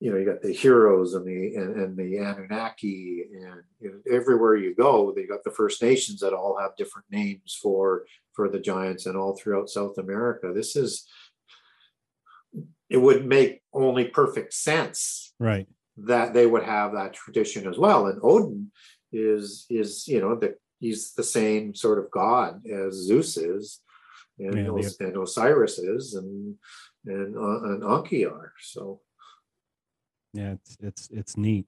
you know you got the heroes and the and, and the Anunnaki, and you know, everywhere you go, they got the First Nations that all have different names for for the giants, and all throughout South America. This is it would make only perfect sense, right? That they would have that tradition as well, and Odin is is you know that he's the same sort of god as Zeus is, and, yeah, Os- and Osiris is, and and uh, and Anki are. So yeah, it's it's it's neat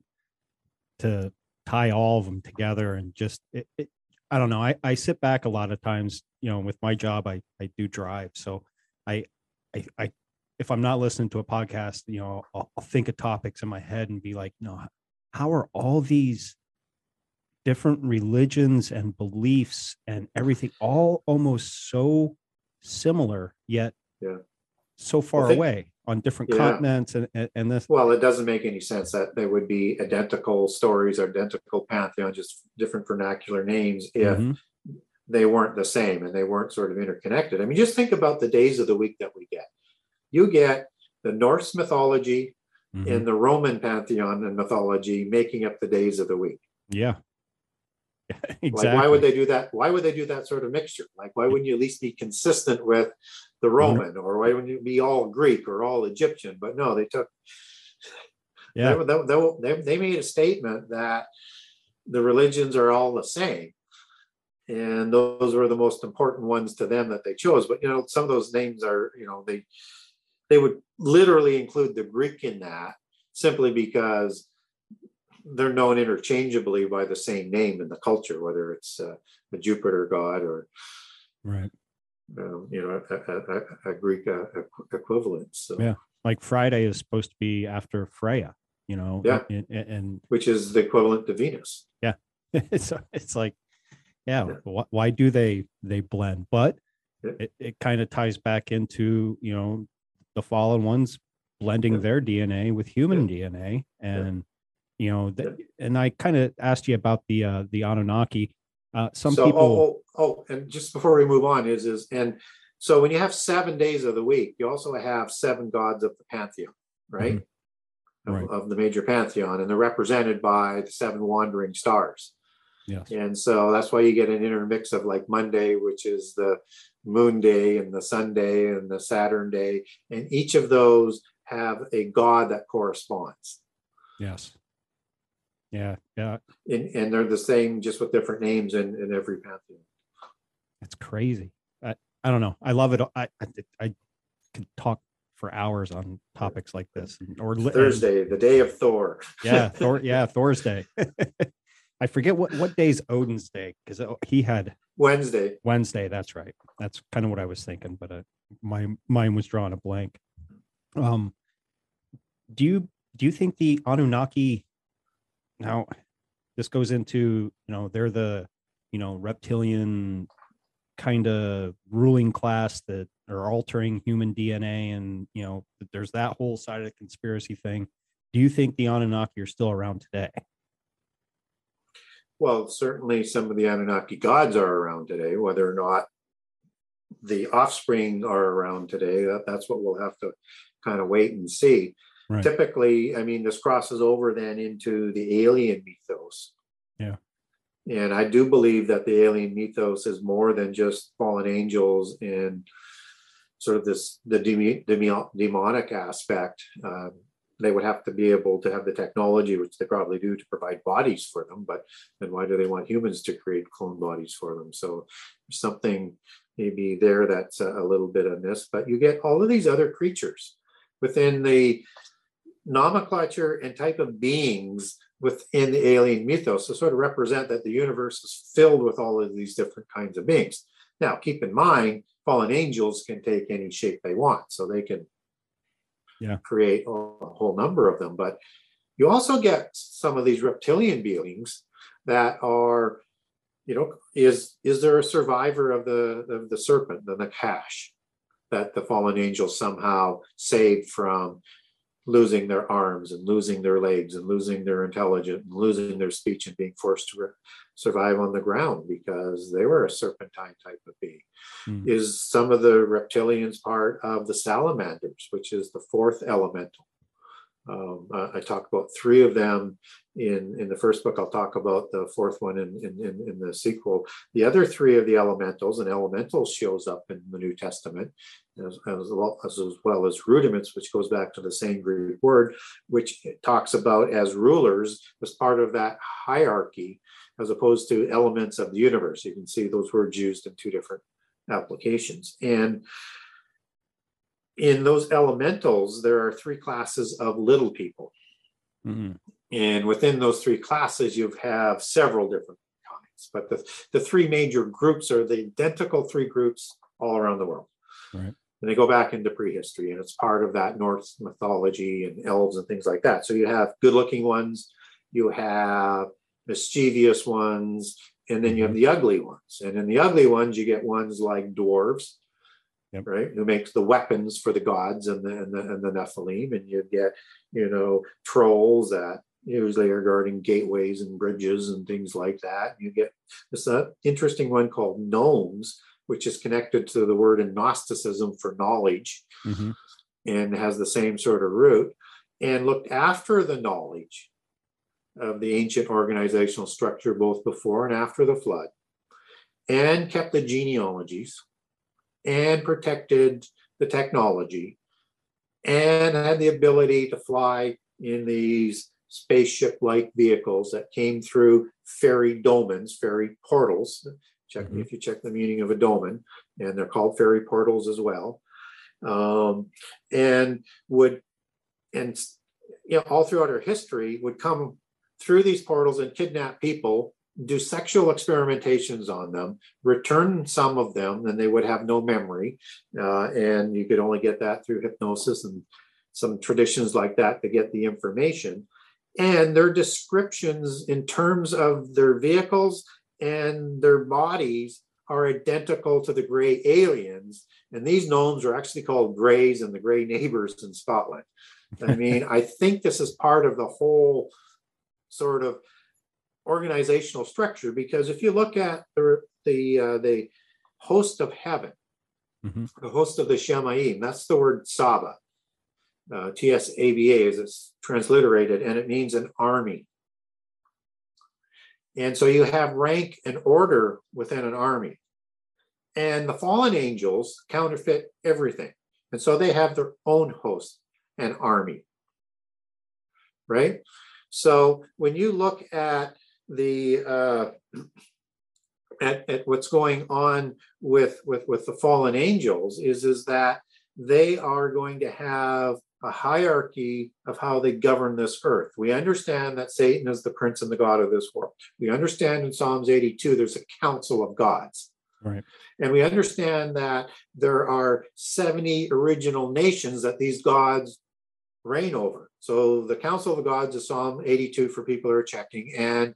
to tie all of them together and just it, it, I don't know. I, I sit back a lot of times, you know, with my job, I, I do drive. So I, I, I, if I'm not listening to a podcast, you know, I'll, I'll think of topics in my head and be like, no, how are all these different religions and beliefs and everything all almost so similar yet yeah. so far think, away on different yeah. continents and, and, and this well it doesn't make any sense that they would be identical stories identical pantheon just different vernacular names if mm-hmm. they weren't the same and they weren't sort of interconnected i mean just think about the days of the week that we get you get the norse mythology mm-hmm. and the roman pantheon and mythology making up the days of the week yeah exactly. (laughs) Like, why would they do that? Why would they do that sort of mixture? Like, why wouldn't you at least be consistent with the mm-hmm. Roman, or why wouldn't you be all Greek or all Egyptian? But no, they took. (sighs) Yeah. They, they, they, they made a statement that the religions are all the same, and those were the most important ones to them that they chose. But you know, some of those names are, you know, they they would literally include the Greek in that simply because they're known interchangeably by the same name in the culture, whether it's uh, a Jupiter god or right, um, you know, a, a, a Greek uh, equivalent. So, yeah, like Friday is supposed to be after Freya, you know, yeah, and, and which is the equivalent to Venus. Yeah, (laughs) it's it's like, yeah, yeah. Wh- why do they they blend? But yeah. it, it kind of ties back into you know the fallen ones blending yeah. their DNA with human DNA and you know that, and i kind of asked you about the uh the anunnaki. Uh some so, people oh, oh, and just before we move on is is and so when you have seven days of the week you also have seven gods of the pantheon right, mm-hmm. right. Of, of, the major pantheon and they're represented by the seven wandering stars. Yes. And so that's why you get an intermix of like monday which is the moon day and the sunday and the saturn day and each of those have a god that corresponds. Yes yeah, yeah. And, and they're the same, just with different names in, in every pantheon. That's crazy. I, I don't know. I love it. I, I, I could talk for hours on topics like this. Or Thursday, the day of Thor. yeah, (laughs) Thor. Yeah, Thor's day. (laughs) I forget what what day's Odin's day because he had Wednesday. Wednesday. That's right. That's kind of what I was thinking, but uh, my mind was drawing a blank. Um, do you do you think the Anunnaki now, this goes into, you know, they're the, you know, reptilian kind of ruling class that are altering human DNA. And, you know, there's that whole side of the conspiracy thing. Do you think the Anunnaki are still around today? Well, certainly some of the Anunnaki gods are around today, whether or not the offspring are around today. That, that's what we'll have to kind of wait and see. Right. Typically, I mean, this crosses over then into the alien mythos. Yeah. And I do believe that the alien mythos is more than just fallen angels and sort of this the demi, demi, demonic aspect. Um, they would have to be able to have the technology, which they probably do, to provide bodies for them. But then why do they want humans to create clone bodies for them? So something maybe there that's a, a little bit amiss. But you get all of these other creatures within the nomenclature and type of beings within the alien mythos to sort of represent that the universe is filled with all of these different kinds of beings. Now, keep in mind, fallen angels can take any shape they want, so they can yeah. create a whole number of them. But you also get some of these reptilian beings that are, you know, is is there a survivor of the of the serpent, the Nakash, that the fallen angels somehow saved from losing their arms and losing their legs and losing their intelligence and losing their speech and being forced to re- survive on the ground because they were a serpentine type of being. Mm. Is some of the reptilians part of the salamanders, which is the fourth elemental? Um, uh, I talk about three of them in in the first book. I'll talk about the fourth one in, in, in, in the sequel. The other three of the elementals, and elementals shows up in the New Testament, as, as, well, as, as well as rudiments, which goes back to the same Greek word, which talks about as rulers as part of that hierarchy, as opposed to elements of the universe. You can see those words used in two different applications. And in those elementals, there are three classes of little people. Mm-hmm. And within those three classes, you have several different kinds. But the, the three major groups are the identical three groups all around the world. Right. And they go back into prehistory, and it's part of that Norse mythology and elves and things like that. So you have good looking ones, you have mischievous ones, and then you have mm-hmm. the ugly ones. And in the ugly ones, you get ones like dwarves, yep. right? Who makes the weapons for the gods and the, and the and the Nephilim, and you get you know trolls that usually are guarding gateways and bridges and things like that. You get this uh, interesting one called gnomes, which is connected to the word in Gnosticism for knowledge, mm-hmm. and has the same sort of root, and looked after the knowledge of the ancient organizational structure, both before and after the flood, and kept the genealogies and protected the technology and had the ability to fly in these spaceship like vehicles that came through fairy dolmens, fairy portals. Check mm-hmm. if you check the meaning of a dolmen, and they're called fairy portals as well. Um, and would and you know all throughout our history would come through these portals and kidnap people do sexual experimentations on them, return some of them, and they would have no memory. Uh, and you could only get that through hypnosis and some traditions like that to get the information. And their descriptions in terms of their vehicles and their bodies are identical to the gray aliens. And these gnomes are actually called grays and the gray neighbors in Scotland. I mean, (laughs) I think this is part of the whole sort of organizational structure because if you look at the the uh, the host of heaven, mm-hmm. the host of the Shemaim, that's the word Saba, uh, T S A B A as it's transliterated, and it means an army. And so you have rank and order within an army. And the fallen angels counterfeit everything. And so they have their own host and army. Right? So when you look at the uh, at, at what's going on with with with the fallen angels is is that they are going to have a hierarchy of how they govern this earth. We understand that Satan is the prince and the god of this world. We understand in Psalms 82 there's a council of gods. Right. And we understand that there are 70 original nations that these gods reign over. So the Council of the Gods is Psalm 82 for people who are checking. And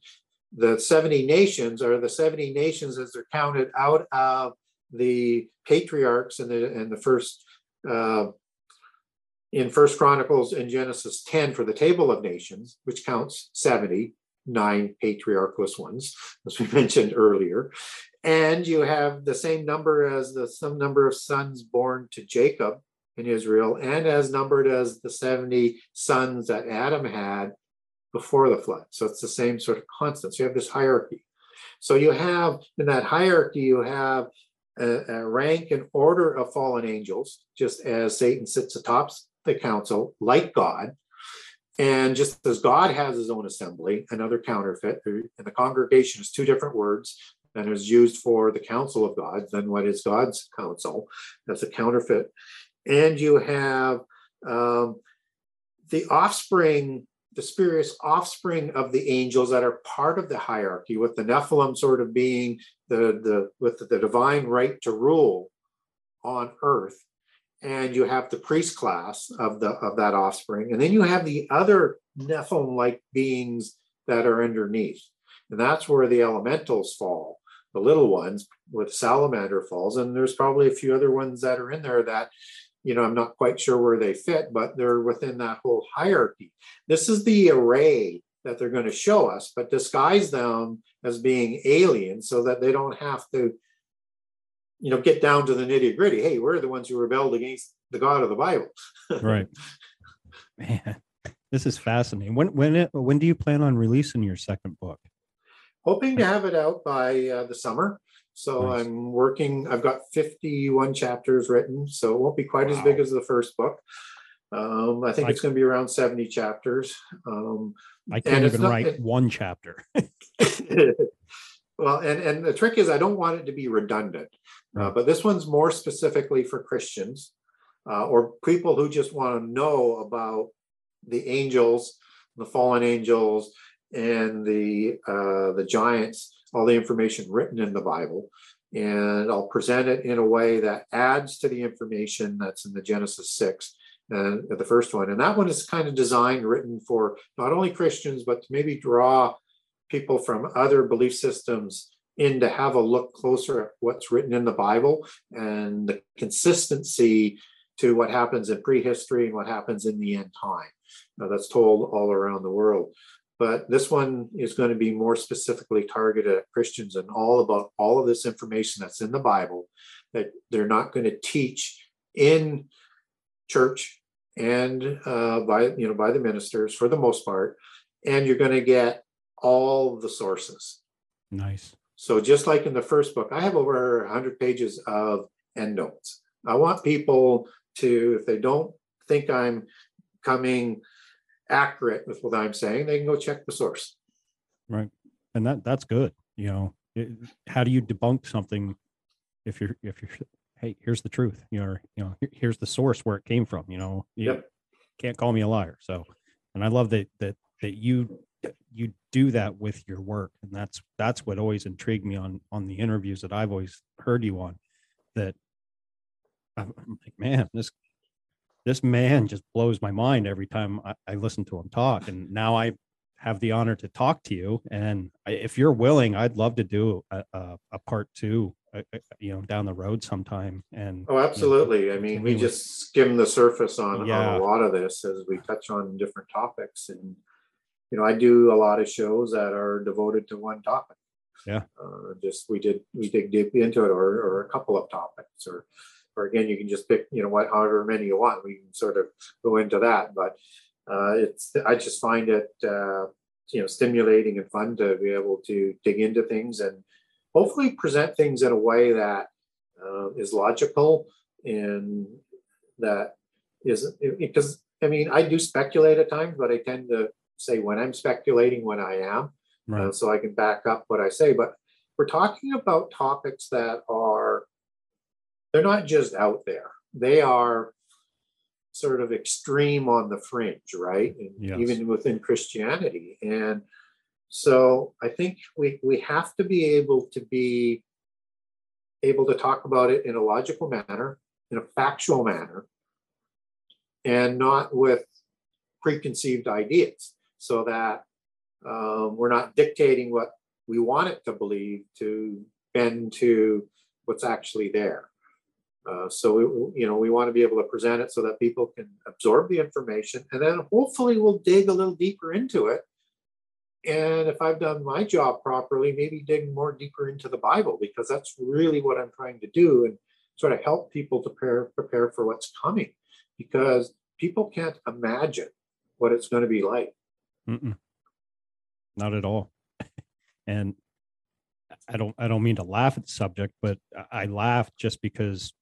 the 70 nations are the 70 nations as they're counted out of the patriarchs in the in the first uh, in first chronicles and genesis 10 for the table of nations which counts 70 nine patriarchless ones as we (laughs) mentioned earlier. And you have the same number as the some number of sons born to jacob in israel and as numbered as the 70 sons that adam had before the flood. So it's the same sort of constant. So you have this hierarchy. So you have in that hierarchy, you have a, a rank and order of fallen angels, just as Satan sits atop the council, like God. And just as God has his own assembly, another counterfeit, and the congregation is two different words and is used for the council of God, then what is God's council? That's a counterfeit. And you have um, the offspring the spurious offspring of the angels that are part of the hierarchy, with the Nephilim sort of being the, the with the divine right to rule on earth. And you have the priest class of the of that offspring, and then you have the other Nephilim-like beings that are underneath, and that's where the elementals fall, the little ones, with salamander falls, and there's probably a few other ones that are in there that you know, I'm not quite sure where they fit, but they're within that whole hierarchy. This is the array that they're going to show us, but disguise them as being aliens so that they don't have to, you know, get down to the nitty gritty. Hey, we're the ones who rebelled against the God of the Bible. (laughs) right. Man, this is fascinating. When when it, when do you plan on releasing your second book? Hoping to have it out by uh, the summer. So nice. I'm working, I've got 51 chapters written, so it won't be quite wow. as big as the first book. Um, I think I, it's going to be around 70 chapters. Um, I can't even not, write one chapter. (laughs) (laughs) well, and, and the trick is I don't want it to be redundant, uh, but this one's more specifically for Christians uh, or people who just want to know about the angels, the fallen angels, and the uh, the giants all the information written in the Bible, and I'll present it in a way that adds to the information that's in the Genesis 6, uh, the first one. And that one is kind of designed, written for not only Christians, but to maybe draw people from other belief systems in to have a look closer at what's written in the Bible and the consistency to what happens in prehistory and what happens in the end time. Now, that's told all around the world but this one is going to be more specifically targeted at Christians and all about all of this information that's in the Bible that they're not going to teach in church and uh, by you know by the ministers for the most part, and you're going to get all the sources. Nice. So just like in the first book, I have over 100 pages of endnotes. I want people to, if they don't think I'm coming accurate with what I'm saying, they can go check the source. Right. And that that's good. You know, it, how do you debunk something if you're if you're hey, here's the truth. You know, you know, here's the source where it came from, you know. You Yep. can't call me a liar. So and I love that that that you you do that with your work. And that's that's what always intrigued me on on the interviews that I've always heard you on. That I'm I'm like, man, this this man just blows my mind every time I, I listen to him talk. And now I have the honor to talk to you. And I, if you're willing, I'd love to do a, a, a part two, uh, uh, you know, down the road sometime. And Oh, absolutely. I mean, we just skim the surface on, Yeah. on a lot of this as we touch on different topics. And, you know, I do a lot of shows that are devoted to one topic. Yeah. Uh, just we did, we dig deep into it or, or a couple of topics or, or again, you can just pick, you know, what, however many you want. We can sort of go into that. But uh, it's, I just find it, uh, you know, stimulating and fun to be able to dig into things and hopefully present things in a way that uh, is logical and that is because I mean I do speculate at times, but I tend to say when I'm speculating when I am, uh, right, so I can back up what I say. But we're talking about topics that are they're not just out there; they are sort of extreme on the fringe, right? And Yes. Even within Christianity, and so I think we we have to be able to be able to talk about it in a logical manner, in a factual manner, and not with preconceived ideas, so that um, we're not dictating what we want it to believe to bend to what's actually there. Uh, so we, you know we want to be able to present it so that people can absorb the information, and then hopefully we'll dig a little deeper into it. And if I've done my job properly, maybe dig more deeper into the Bible because that's really what I'm trying to do and sort of help people to prepare prepare for what's coming because people can't imagine what it's going to be like. Mm-mm. not at all. (laughs) and I don't, I don't mean to laugh at the subject, but I- I laugh just because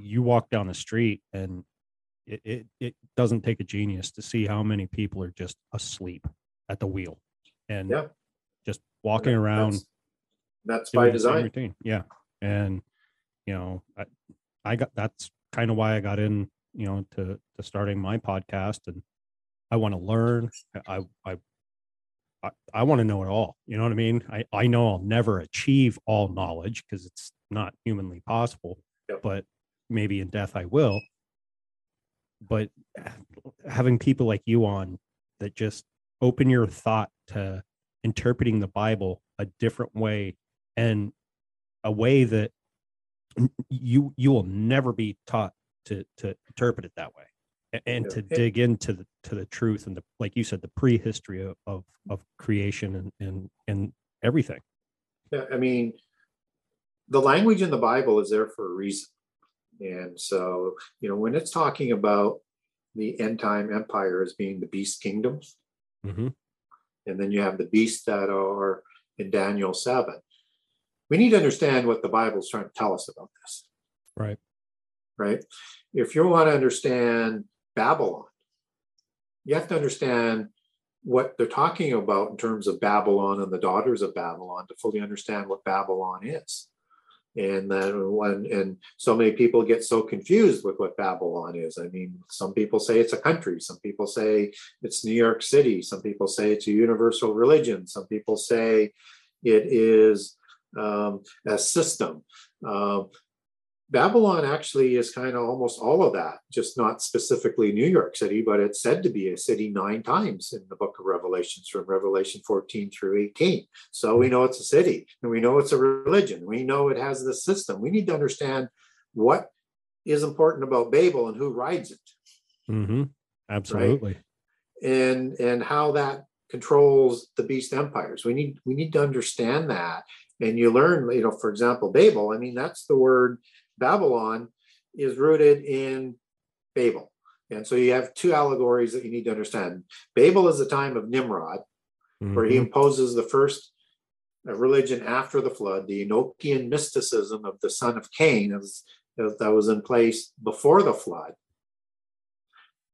you walk down the street and it, it, it doesn't take a genius to see how many people are just asleep at the wheel and Yeah. just walking around That's, that's by design. routine. Yeah. And, you know, I, I got, that's kind of why I got in, you know, to, to starting my podcast and I want to learn. I, I, I, I want to know it all. You know what I mean? I, I know I'll never achieve all knowledge because it's not humanly possible, Yep. but maybe in death I will. But having people like you on that just open your thought to interpreting the Bible a different way and a way that you you will never be taught to to interpret it that way and Yeah. to dig into the to the truth and the like you said the prehistory of of, of creation and and and everything Yeah, I mean, the language in the Bible is there for a reason. And so, you know, when it's talking about the end time empire as being the beast kingdoms, Mhm. and then you have the beasts that are in Daniel 7, we need to understand what the Bible's trying to tell us about this, right right? If you want to understand Babylon, you have to understand what they're talking about in terms of Babylon and the daughters of Babylon to fully understand what Babylon is. And then when and so many people get so confused with what Babylon is. I mean, some people say it's a country, some people say it's New York City, some people say it's a universal religion, some people say it is um, a system. Um, Babylon actually is kind of almost all of that, just not specifically New York City, but it's said to be a city nine times in the book of Revelations from Revelation 14 through 18. So we know it's a city and we know it's a religion. We know it has this system. We need to understand what is important about Babel and who rides it hmm absolutely and and how that controls the beast empires we need we need to understand that and you learn you know for example babel i mean that's the word babylon is rooted in babel And so you have two allegories that you need to understand. Babel is the time of Nimrod, where he Mhm. imposes the first uh, religion after the flood, the Enochian mysticism of the son of Cain as- as that was in place before the flood,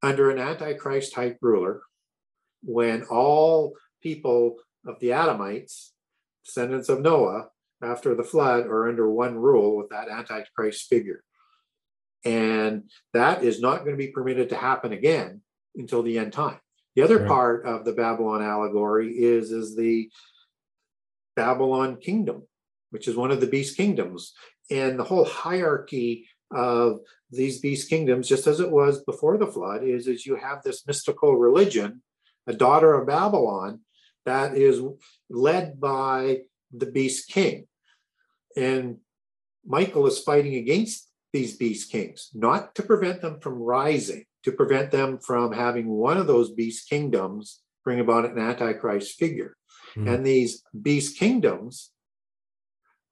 under an antichrist type ruler, when all people of the Adamites, descendants of Noah, after the flood, are under one rule with that antichrist figure. And that is not going to be permitted to happen again until the end time. The other Right. part of the Babylon allegory is, is the Babylon kingdom, which is one of the beast kingdoms. And the whole hierarchy of these beast kingdoms, just as it was before the flood, is, is you have this mystical religion, a daughter of Babylon, that is led by the beast king. And Michael is fighting against these beast kings, not to prevent them from rising, to prevent them from having one of those beast kingdoms bring about an antichrist figure. Mhm. And these beast kingdoms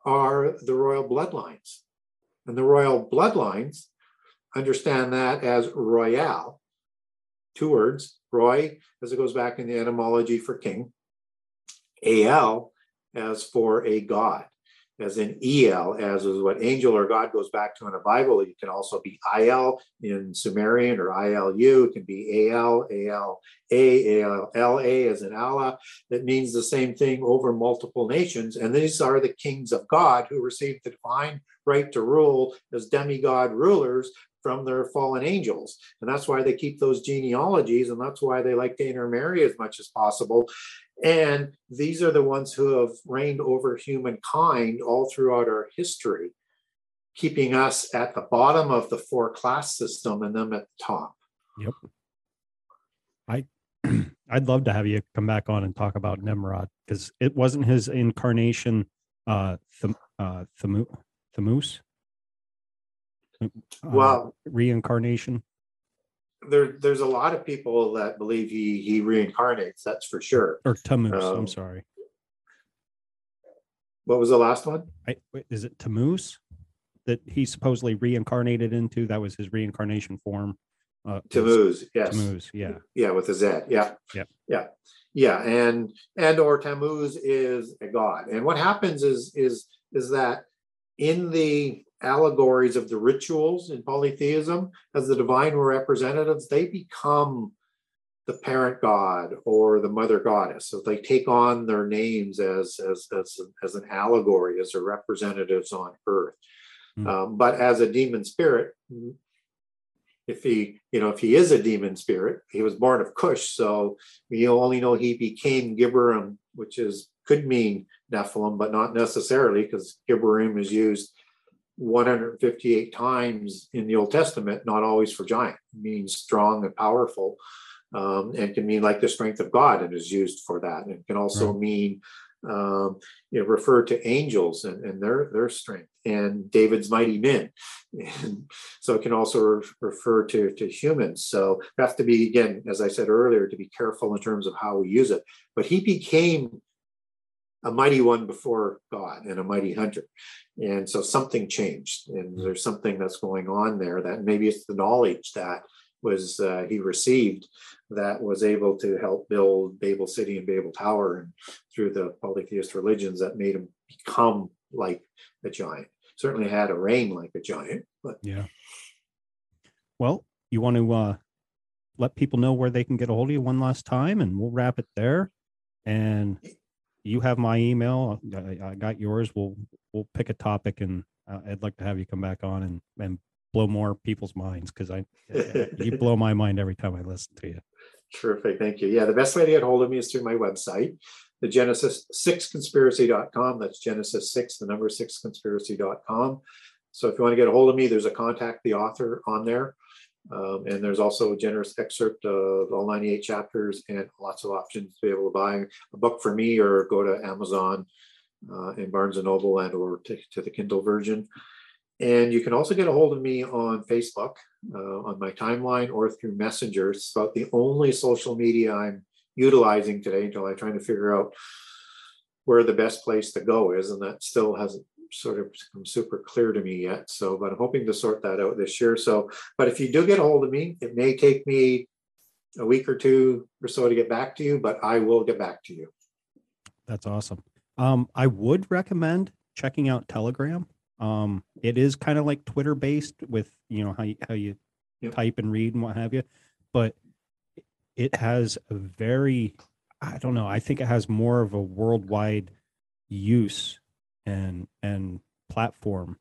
are the royal bloodlines. And the royal bloodlines understand that as royale, two words, Roy, as it goes back in the etymology for king, Al as for a god, as in El, as is what angel or God goes back to in the Bible. It can also be Il in Sumerian or ILU. It can be Al, Al, A, Al, La as in Allah. That means the same thing over multiple nations. And these are the kings of God who received the divine right to rule as demigod rulers from their fallen angels. And that's why they keep those genealogies, and that's why they like to intermarry as much as possible. And these are the ones who have reigned over humankind all throughout our history, keeping us at the bottom of the four class system and them at the top. Yep. I (clears throat) I'd love to have you come back on and talk about Nimrod because it wasn't his incarnation, uh, Tham- uh, Thamu- Thamus. Uh, Well- reincarnation. There, there's a lot of people that believe he he reincarnates. That's for sure. or Tammuz. Um, I'm sorry. What was the last one? I, wait, is it Tammuz that he supposedly reincarnated into? That was his reincarnation form. Uh, Tammuz. Yes. Tammuz. Yeah. Yeah, with a Z. Yeah. Yep. Yeah. Yeah. And and or Tammuz is a god. And what happens is is is that in the allegories of the rituals in polytheism, as the divine representatives, they become the parent god or the mother goddess. So they take on their names as as as, as an allegory, as their representatives on earth. Hmm. Um, but as a demon spirit, if he, you know, if he is a demon spirit, he was born of Cush, so we only know he became Gibborim, which is could mean Nephilim, but not necessarily, because Gibborim is used 158 times in the Old Testament, not always for giant. It means strong and powerful, um, and can mean like the strength of God, and is used for that. And it can also mean um, you know, refer to angels and, and their their strength and David's mighty men. And so it can also re- refer to, to humans. So we have to be, again, as I said earlier, to be careful in terms of how we use it. But he became a mighty one before God and a mighty hunter. And so something changed. And there's something that's going on there that maybe it's the knowledge that was uh, he received that was able to help build Babel City and Babel Tower and through the polytheist religions that made him become like a giant. Certainly had a reign like a giant, but Yeah. Well, you want to uh, let people know where they can get a hold of you one last time, and we'll wrap it there. And you have my email. I, I got yours. We'll we'll pick a topic, and uh, I'd like to have you come back on and and blow more people's minds because I you (laughs) blow my mind every time I listen to you. Terrific. Thank you. Yeah, the best way to get hold of me is through my website, the Genesis6conspiracy.com. That's Genesis6, the number 6conspiracy.com. So if you want to get a hold of me, there's a contact the author on there. Um, and there's also a generous excerpt of all 98 chapters and lots of options to be able to buy a book for me or go to Amazon uh, and Barnes and Noble and or to, to the Kindle version. And you can also get a hold of me on Facebook, uh, on my timeline, or through Messenger. It's about the only social media I'm utilizing today until I'm trying to figure out where the best place to go is. And that still hasn't sort of become super clear to me yet. So, but I'm hoping to sort that out this year. So, but if you do get a hold of me, it may take me a week or two or so to get back to you, but I will get back to you. That's awesome. Um, I would recommend checking out Telegram. Um, it is kind of like Twitter based with you know how you, how you Yep. type and read and what have you, but it has a very I don't know. I think it has more of a worldwide use and and platform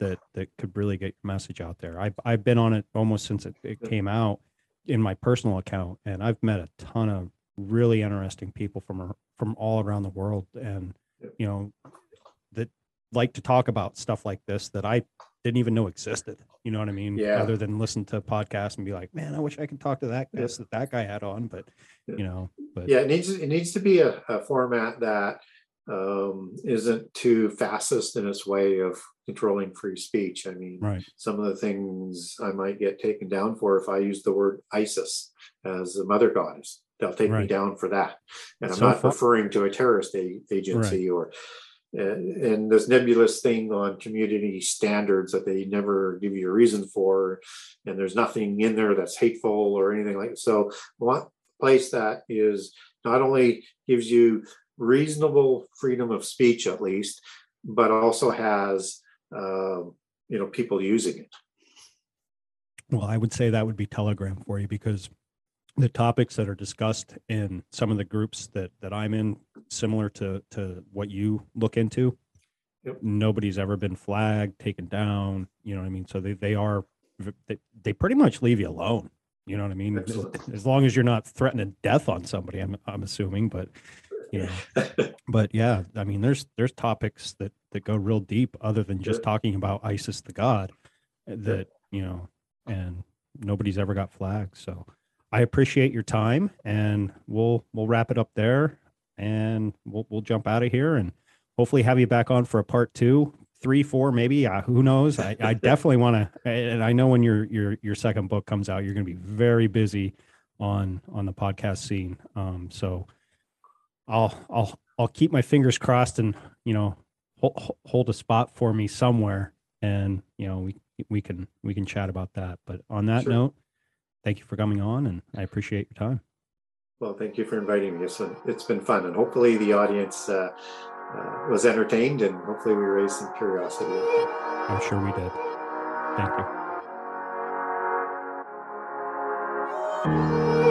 that that could really get your message out there. I've I've been on it almost since it, it came out in my personal account, and I've met a ton of really interesting people from from all around the world, and you know that like to talk about stuff like this that I didn't even know existed. You know what I mean? Yeah. Other than listen to podcasts and be like, man, I wish I could talk to that Yeah. that that guy had on, but you know, but Yeah, it needs it needs to be a, a format that um, isn't too fascist in its way of controlling free speech. I mean, right, some of the things I might get taken down for if I use the word ISIS as a mother goddess. They'll take me down for that. And I'm not fu- referring to a terrorist a- agency or and, and this nebulous thing on community standards that they never give you a reason for, and there's nothing in there that's hateful or anything like so. One place that is not only gives you reasonable freedom of speech at least, but also has um, you know people using it. Well, I would say that would be Telegram for you because the topics that are discussed in some of the groups that that I'm in, similar to to what you look into, Yep. nobody's ever been flagged, taken down. You know what I mean? So they they are they, they pretty much leave you alone. You know what I mean? As, as long as you're not threatening death on somebody, I'm I'm assuming, but you (laughs) know, but yeah, I mean, there's there's topics that that go real deep, other than just Sure. talking about ISIS, the god, uh, that you know, and nobody's ever got flagged. So I appreciate your time, and we'll we'll wrap it up there, and we'll we'll jump out of here, and hopefully have you back on for a part two, three, four, maybe. Uh, who knows? I, I (laughs) definitely want to, and I know when your your your second book comes out, you're going to be very busy on on the podcast scene. Um, so I'll I'll I'll keep my fingers crossed and you know hold, hold a spot for me somewhere and you know we we can we can chat about that but on that Sure. note thank you for coming on and I appreciate your time well, thank you for inviting me. It's it's been fun, and hopefully the audience uh, uh, was entertained, and hopefully we raised some curiosity. I'm sure we did thank you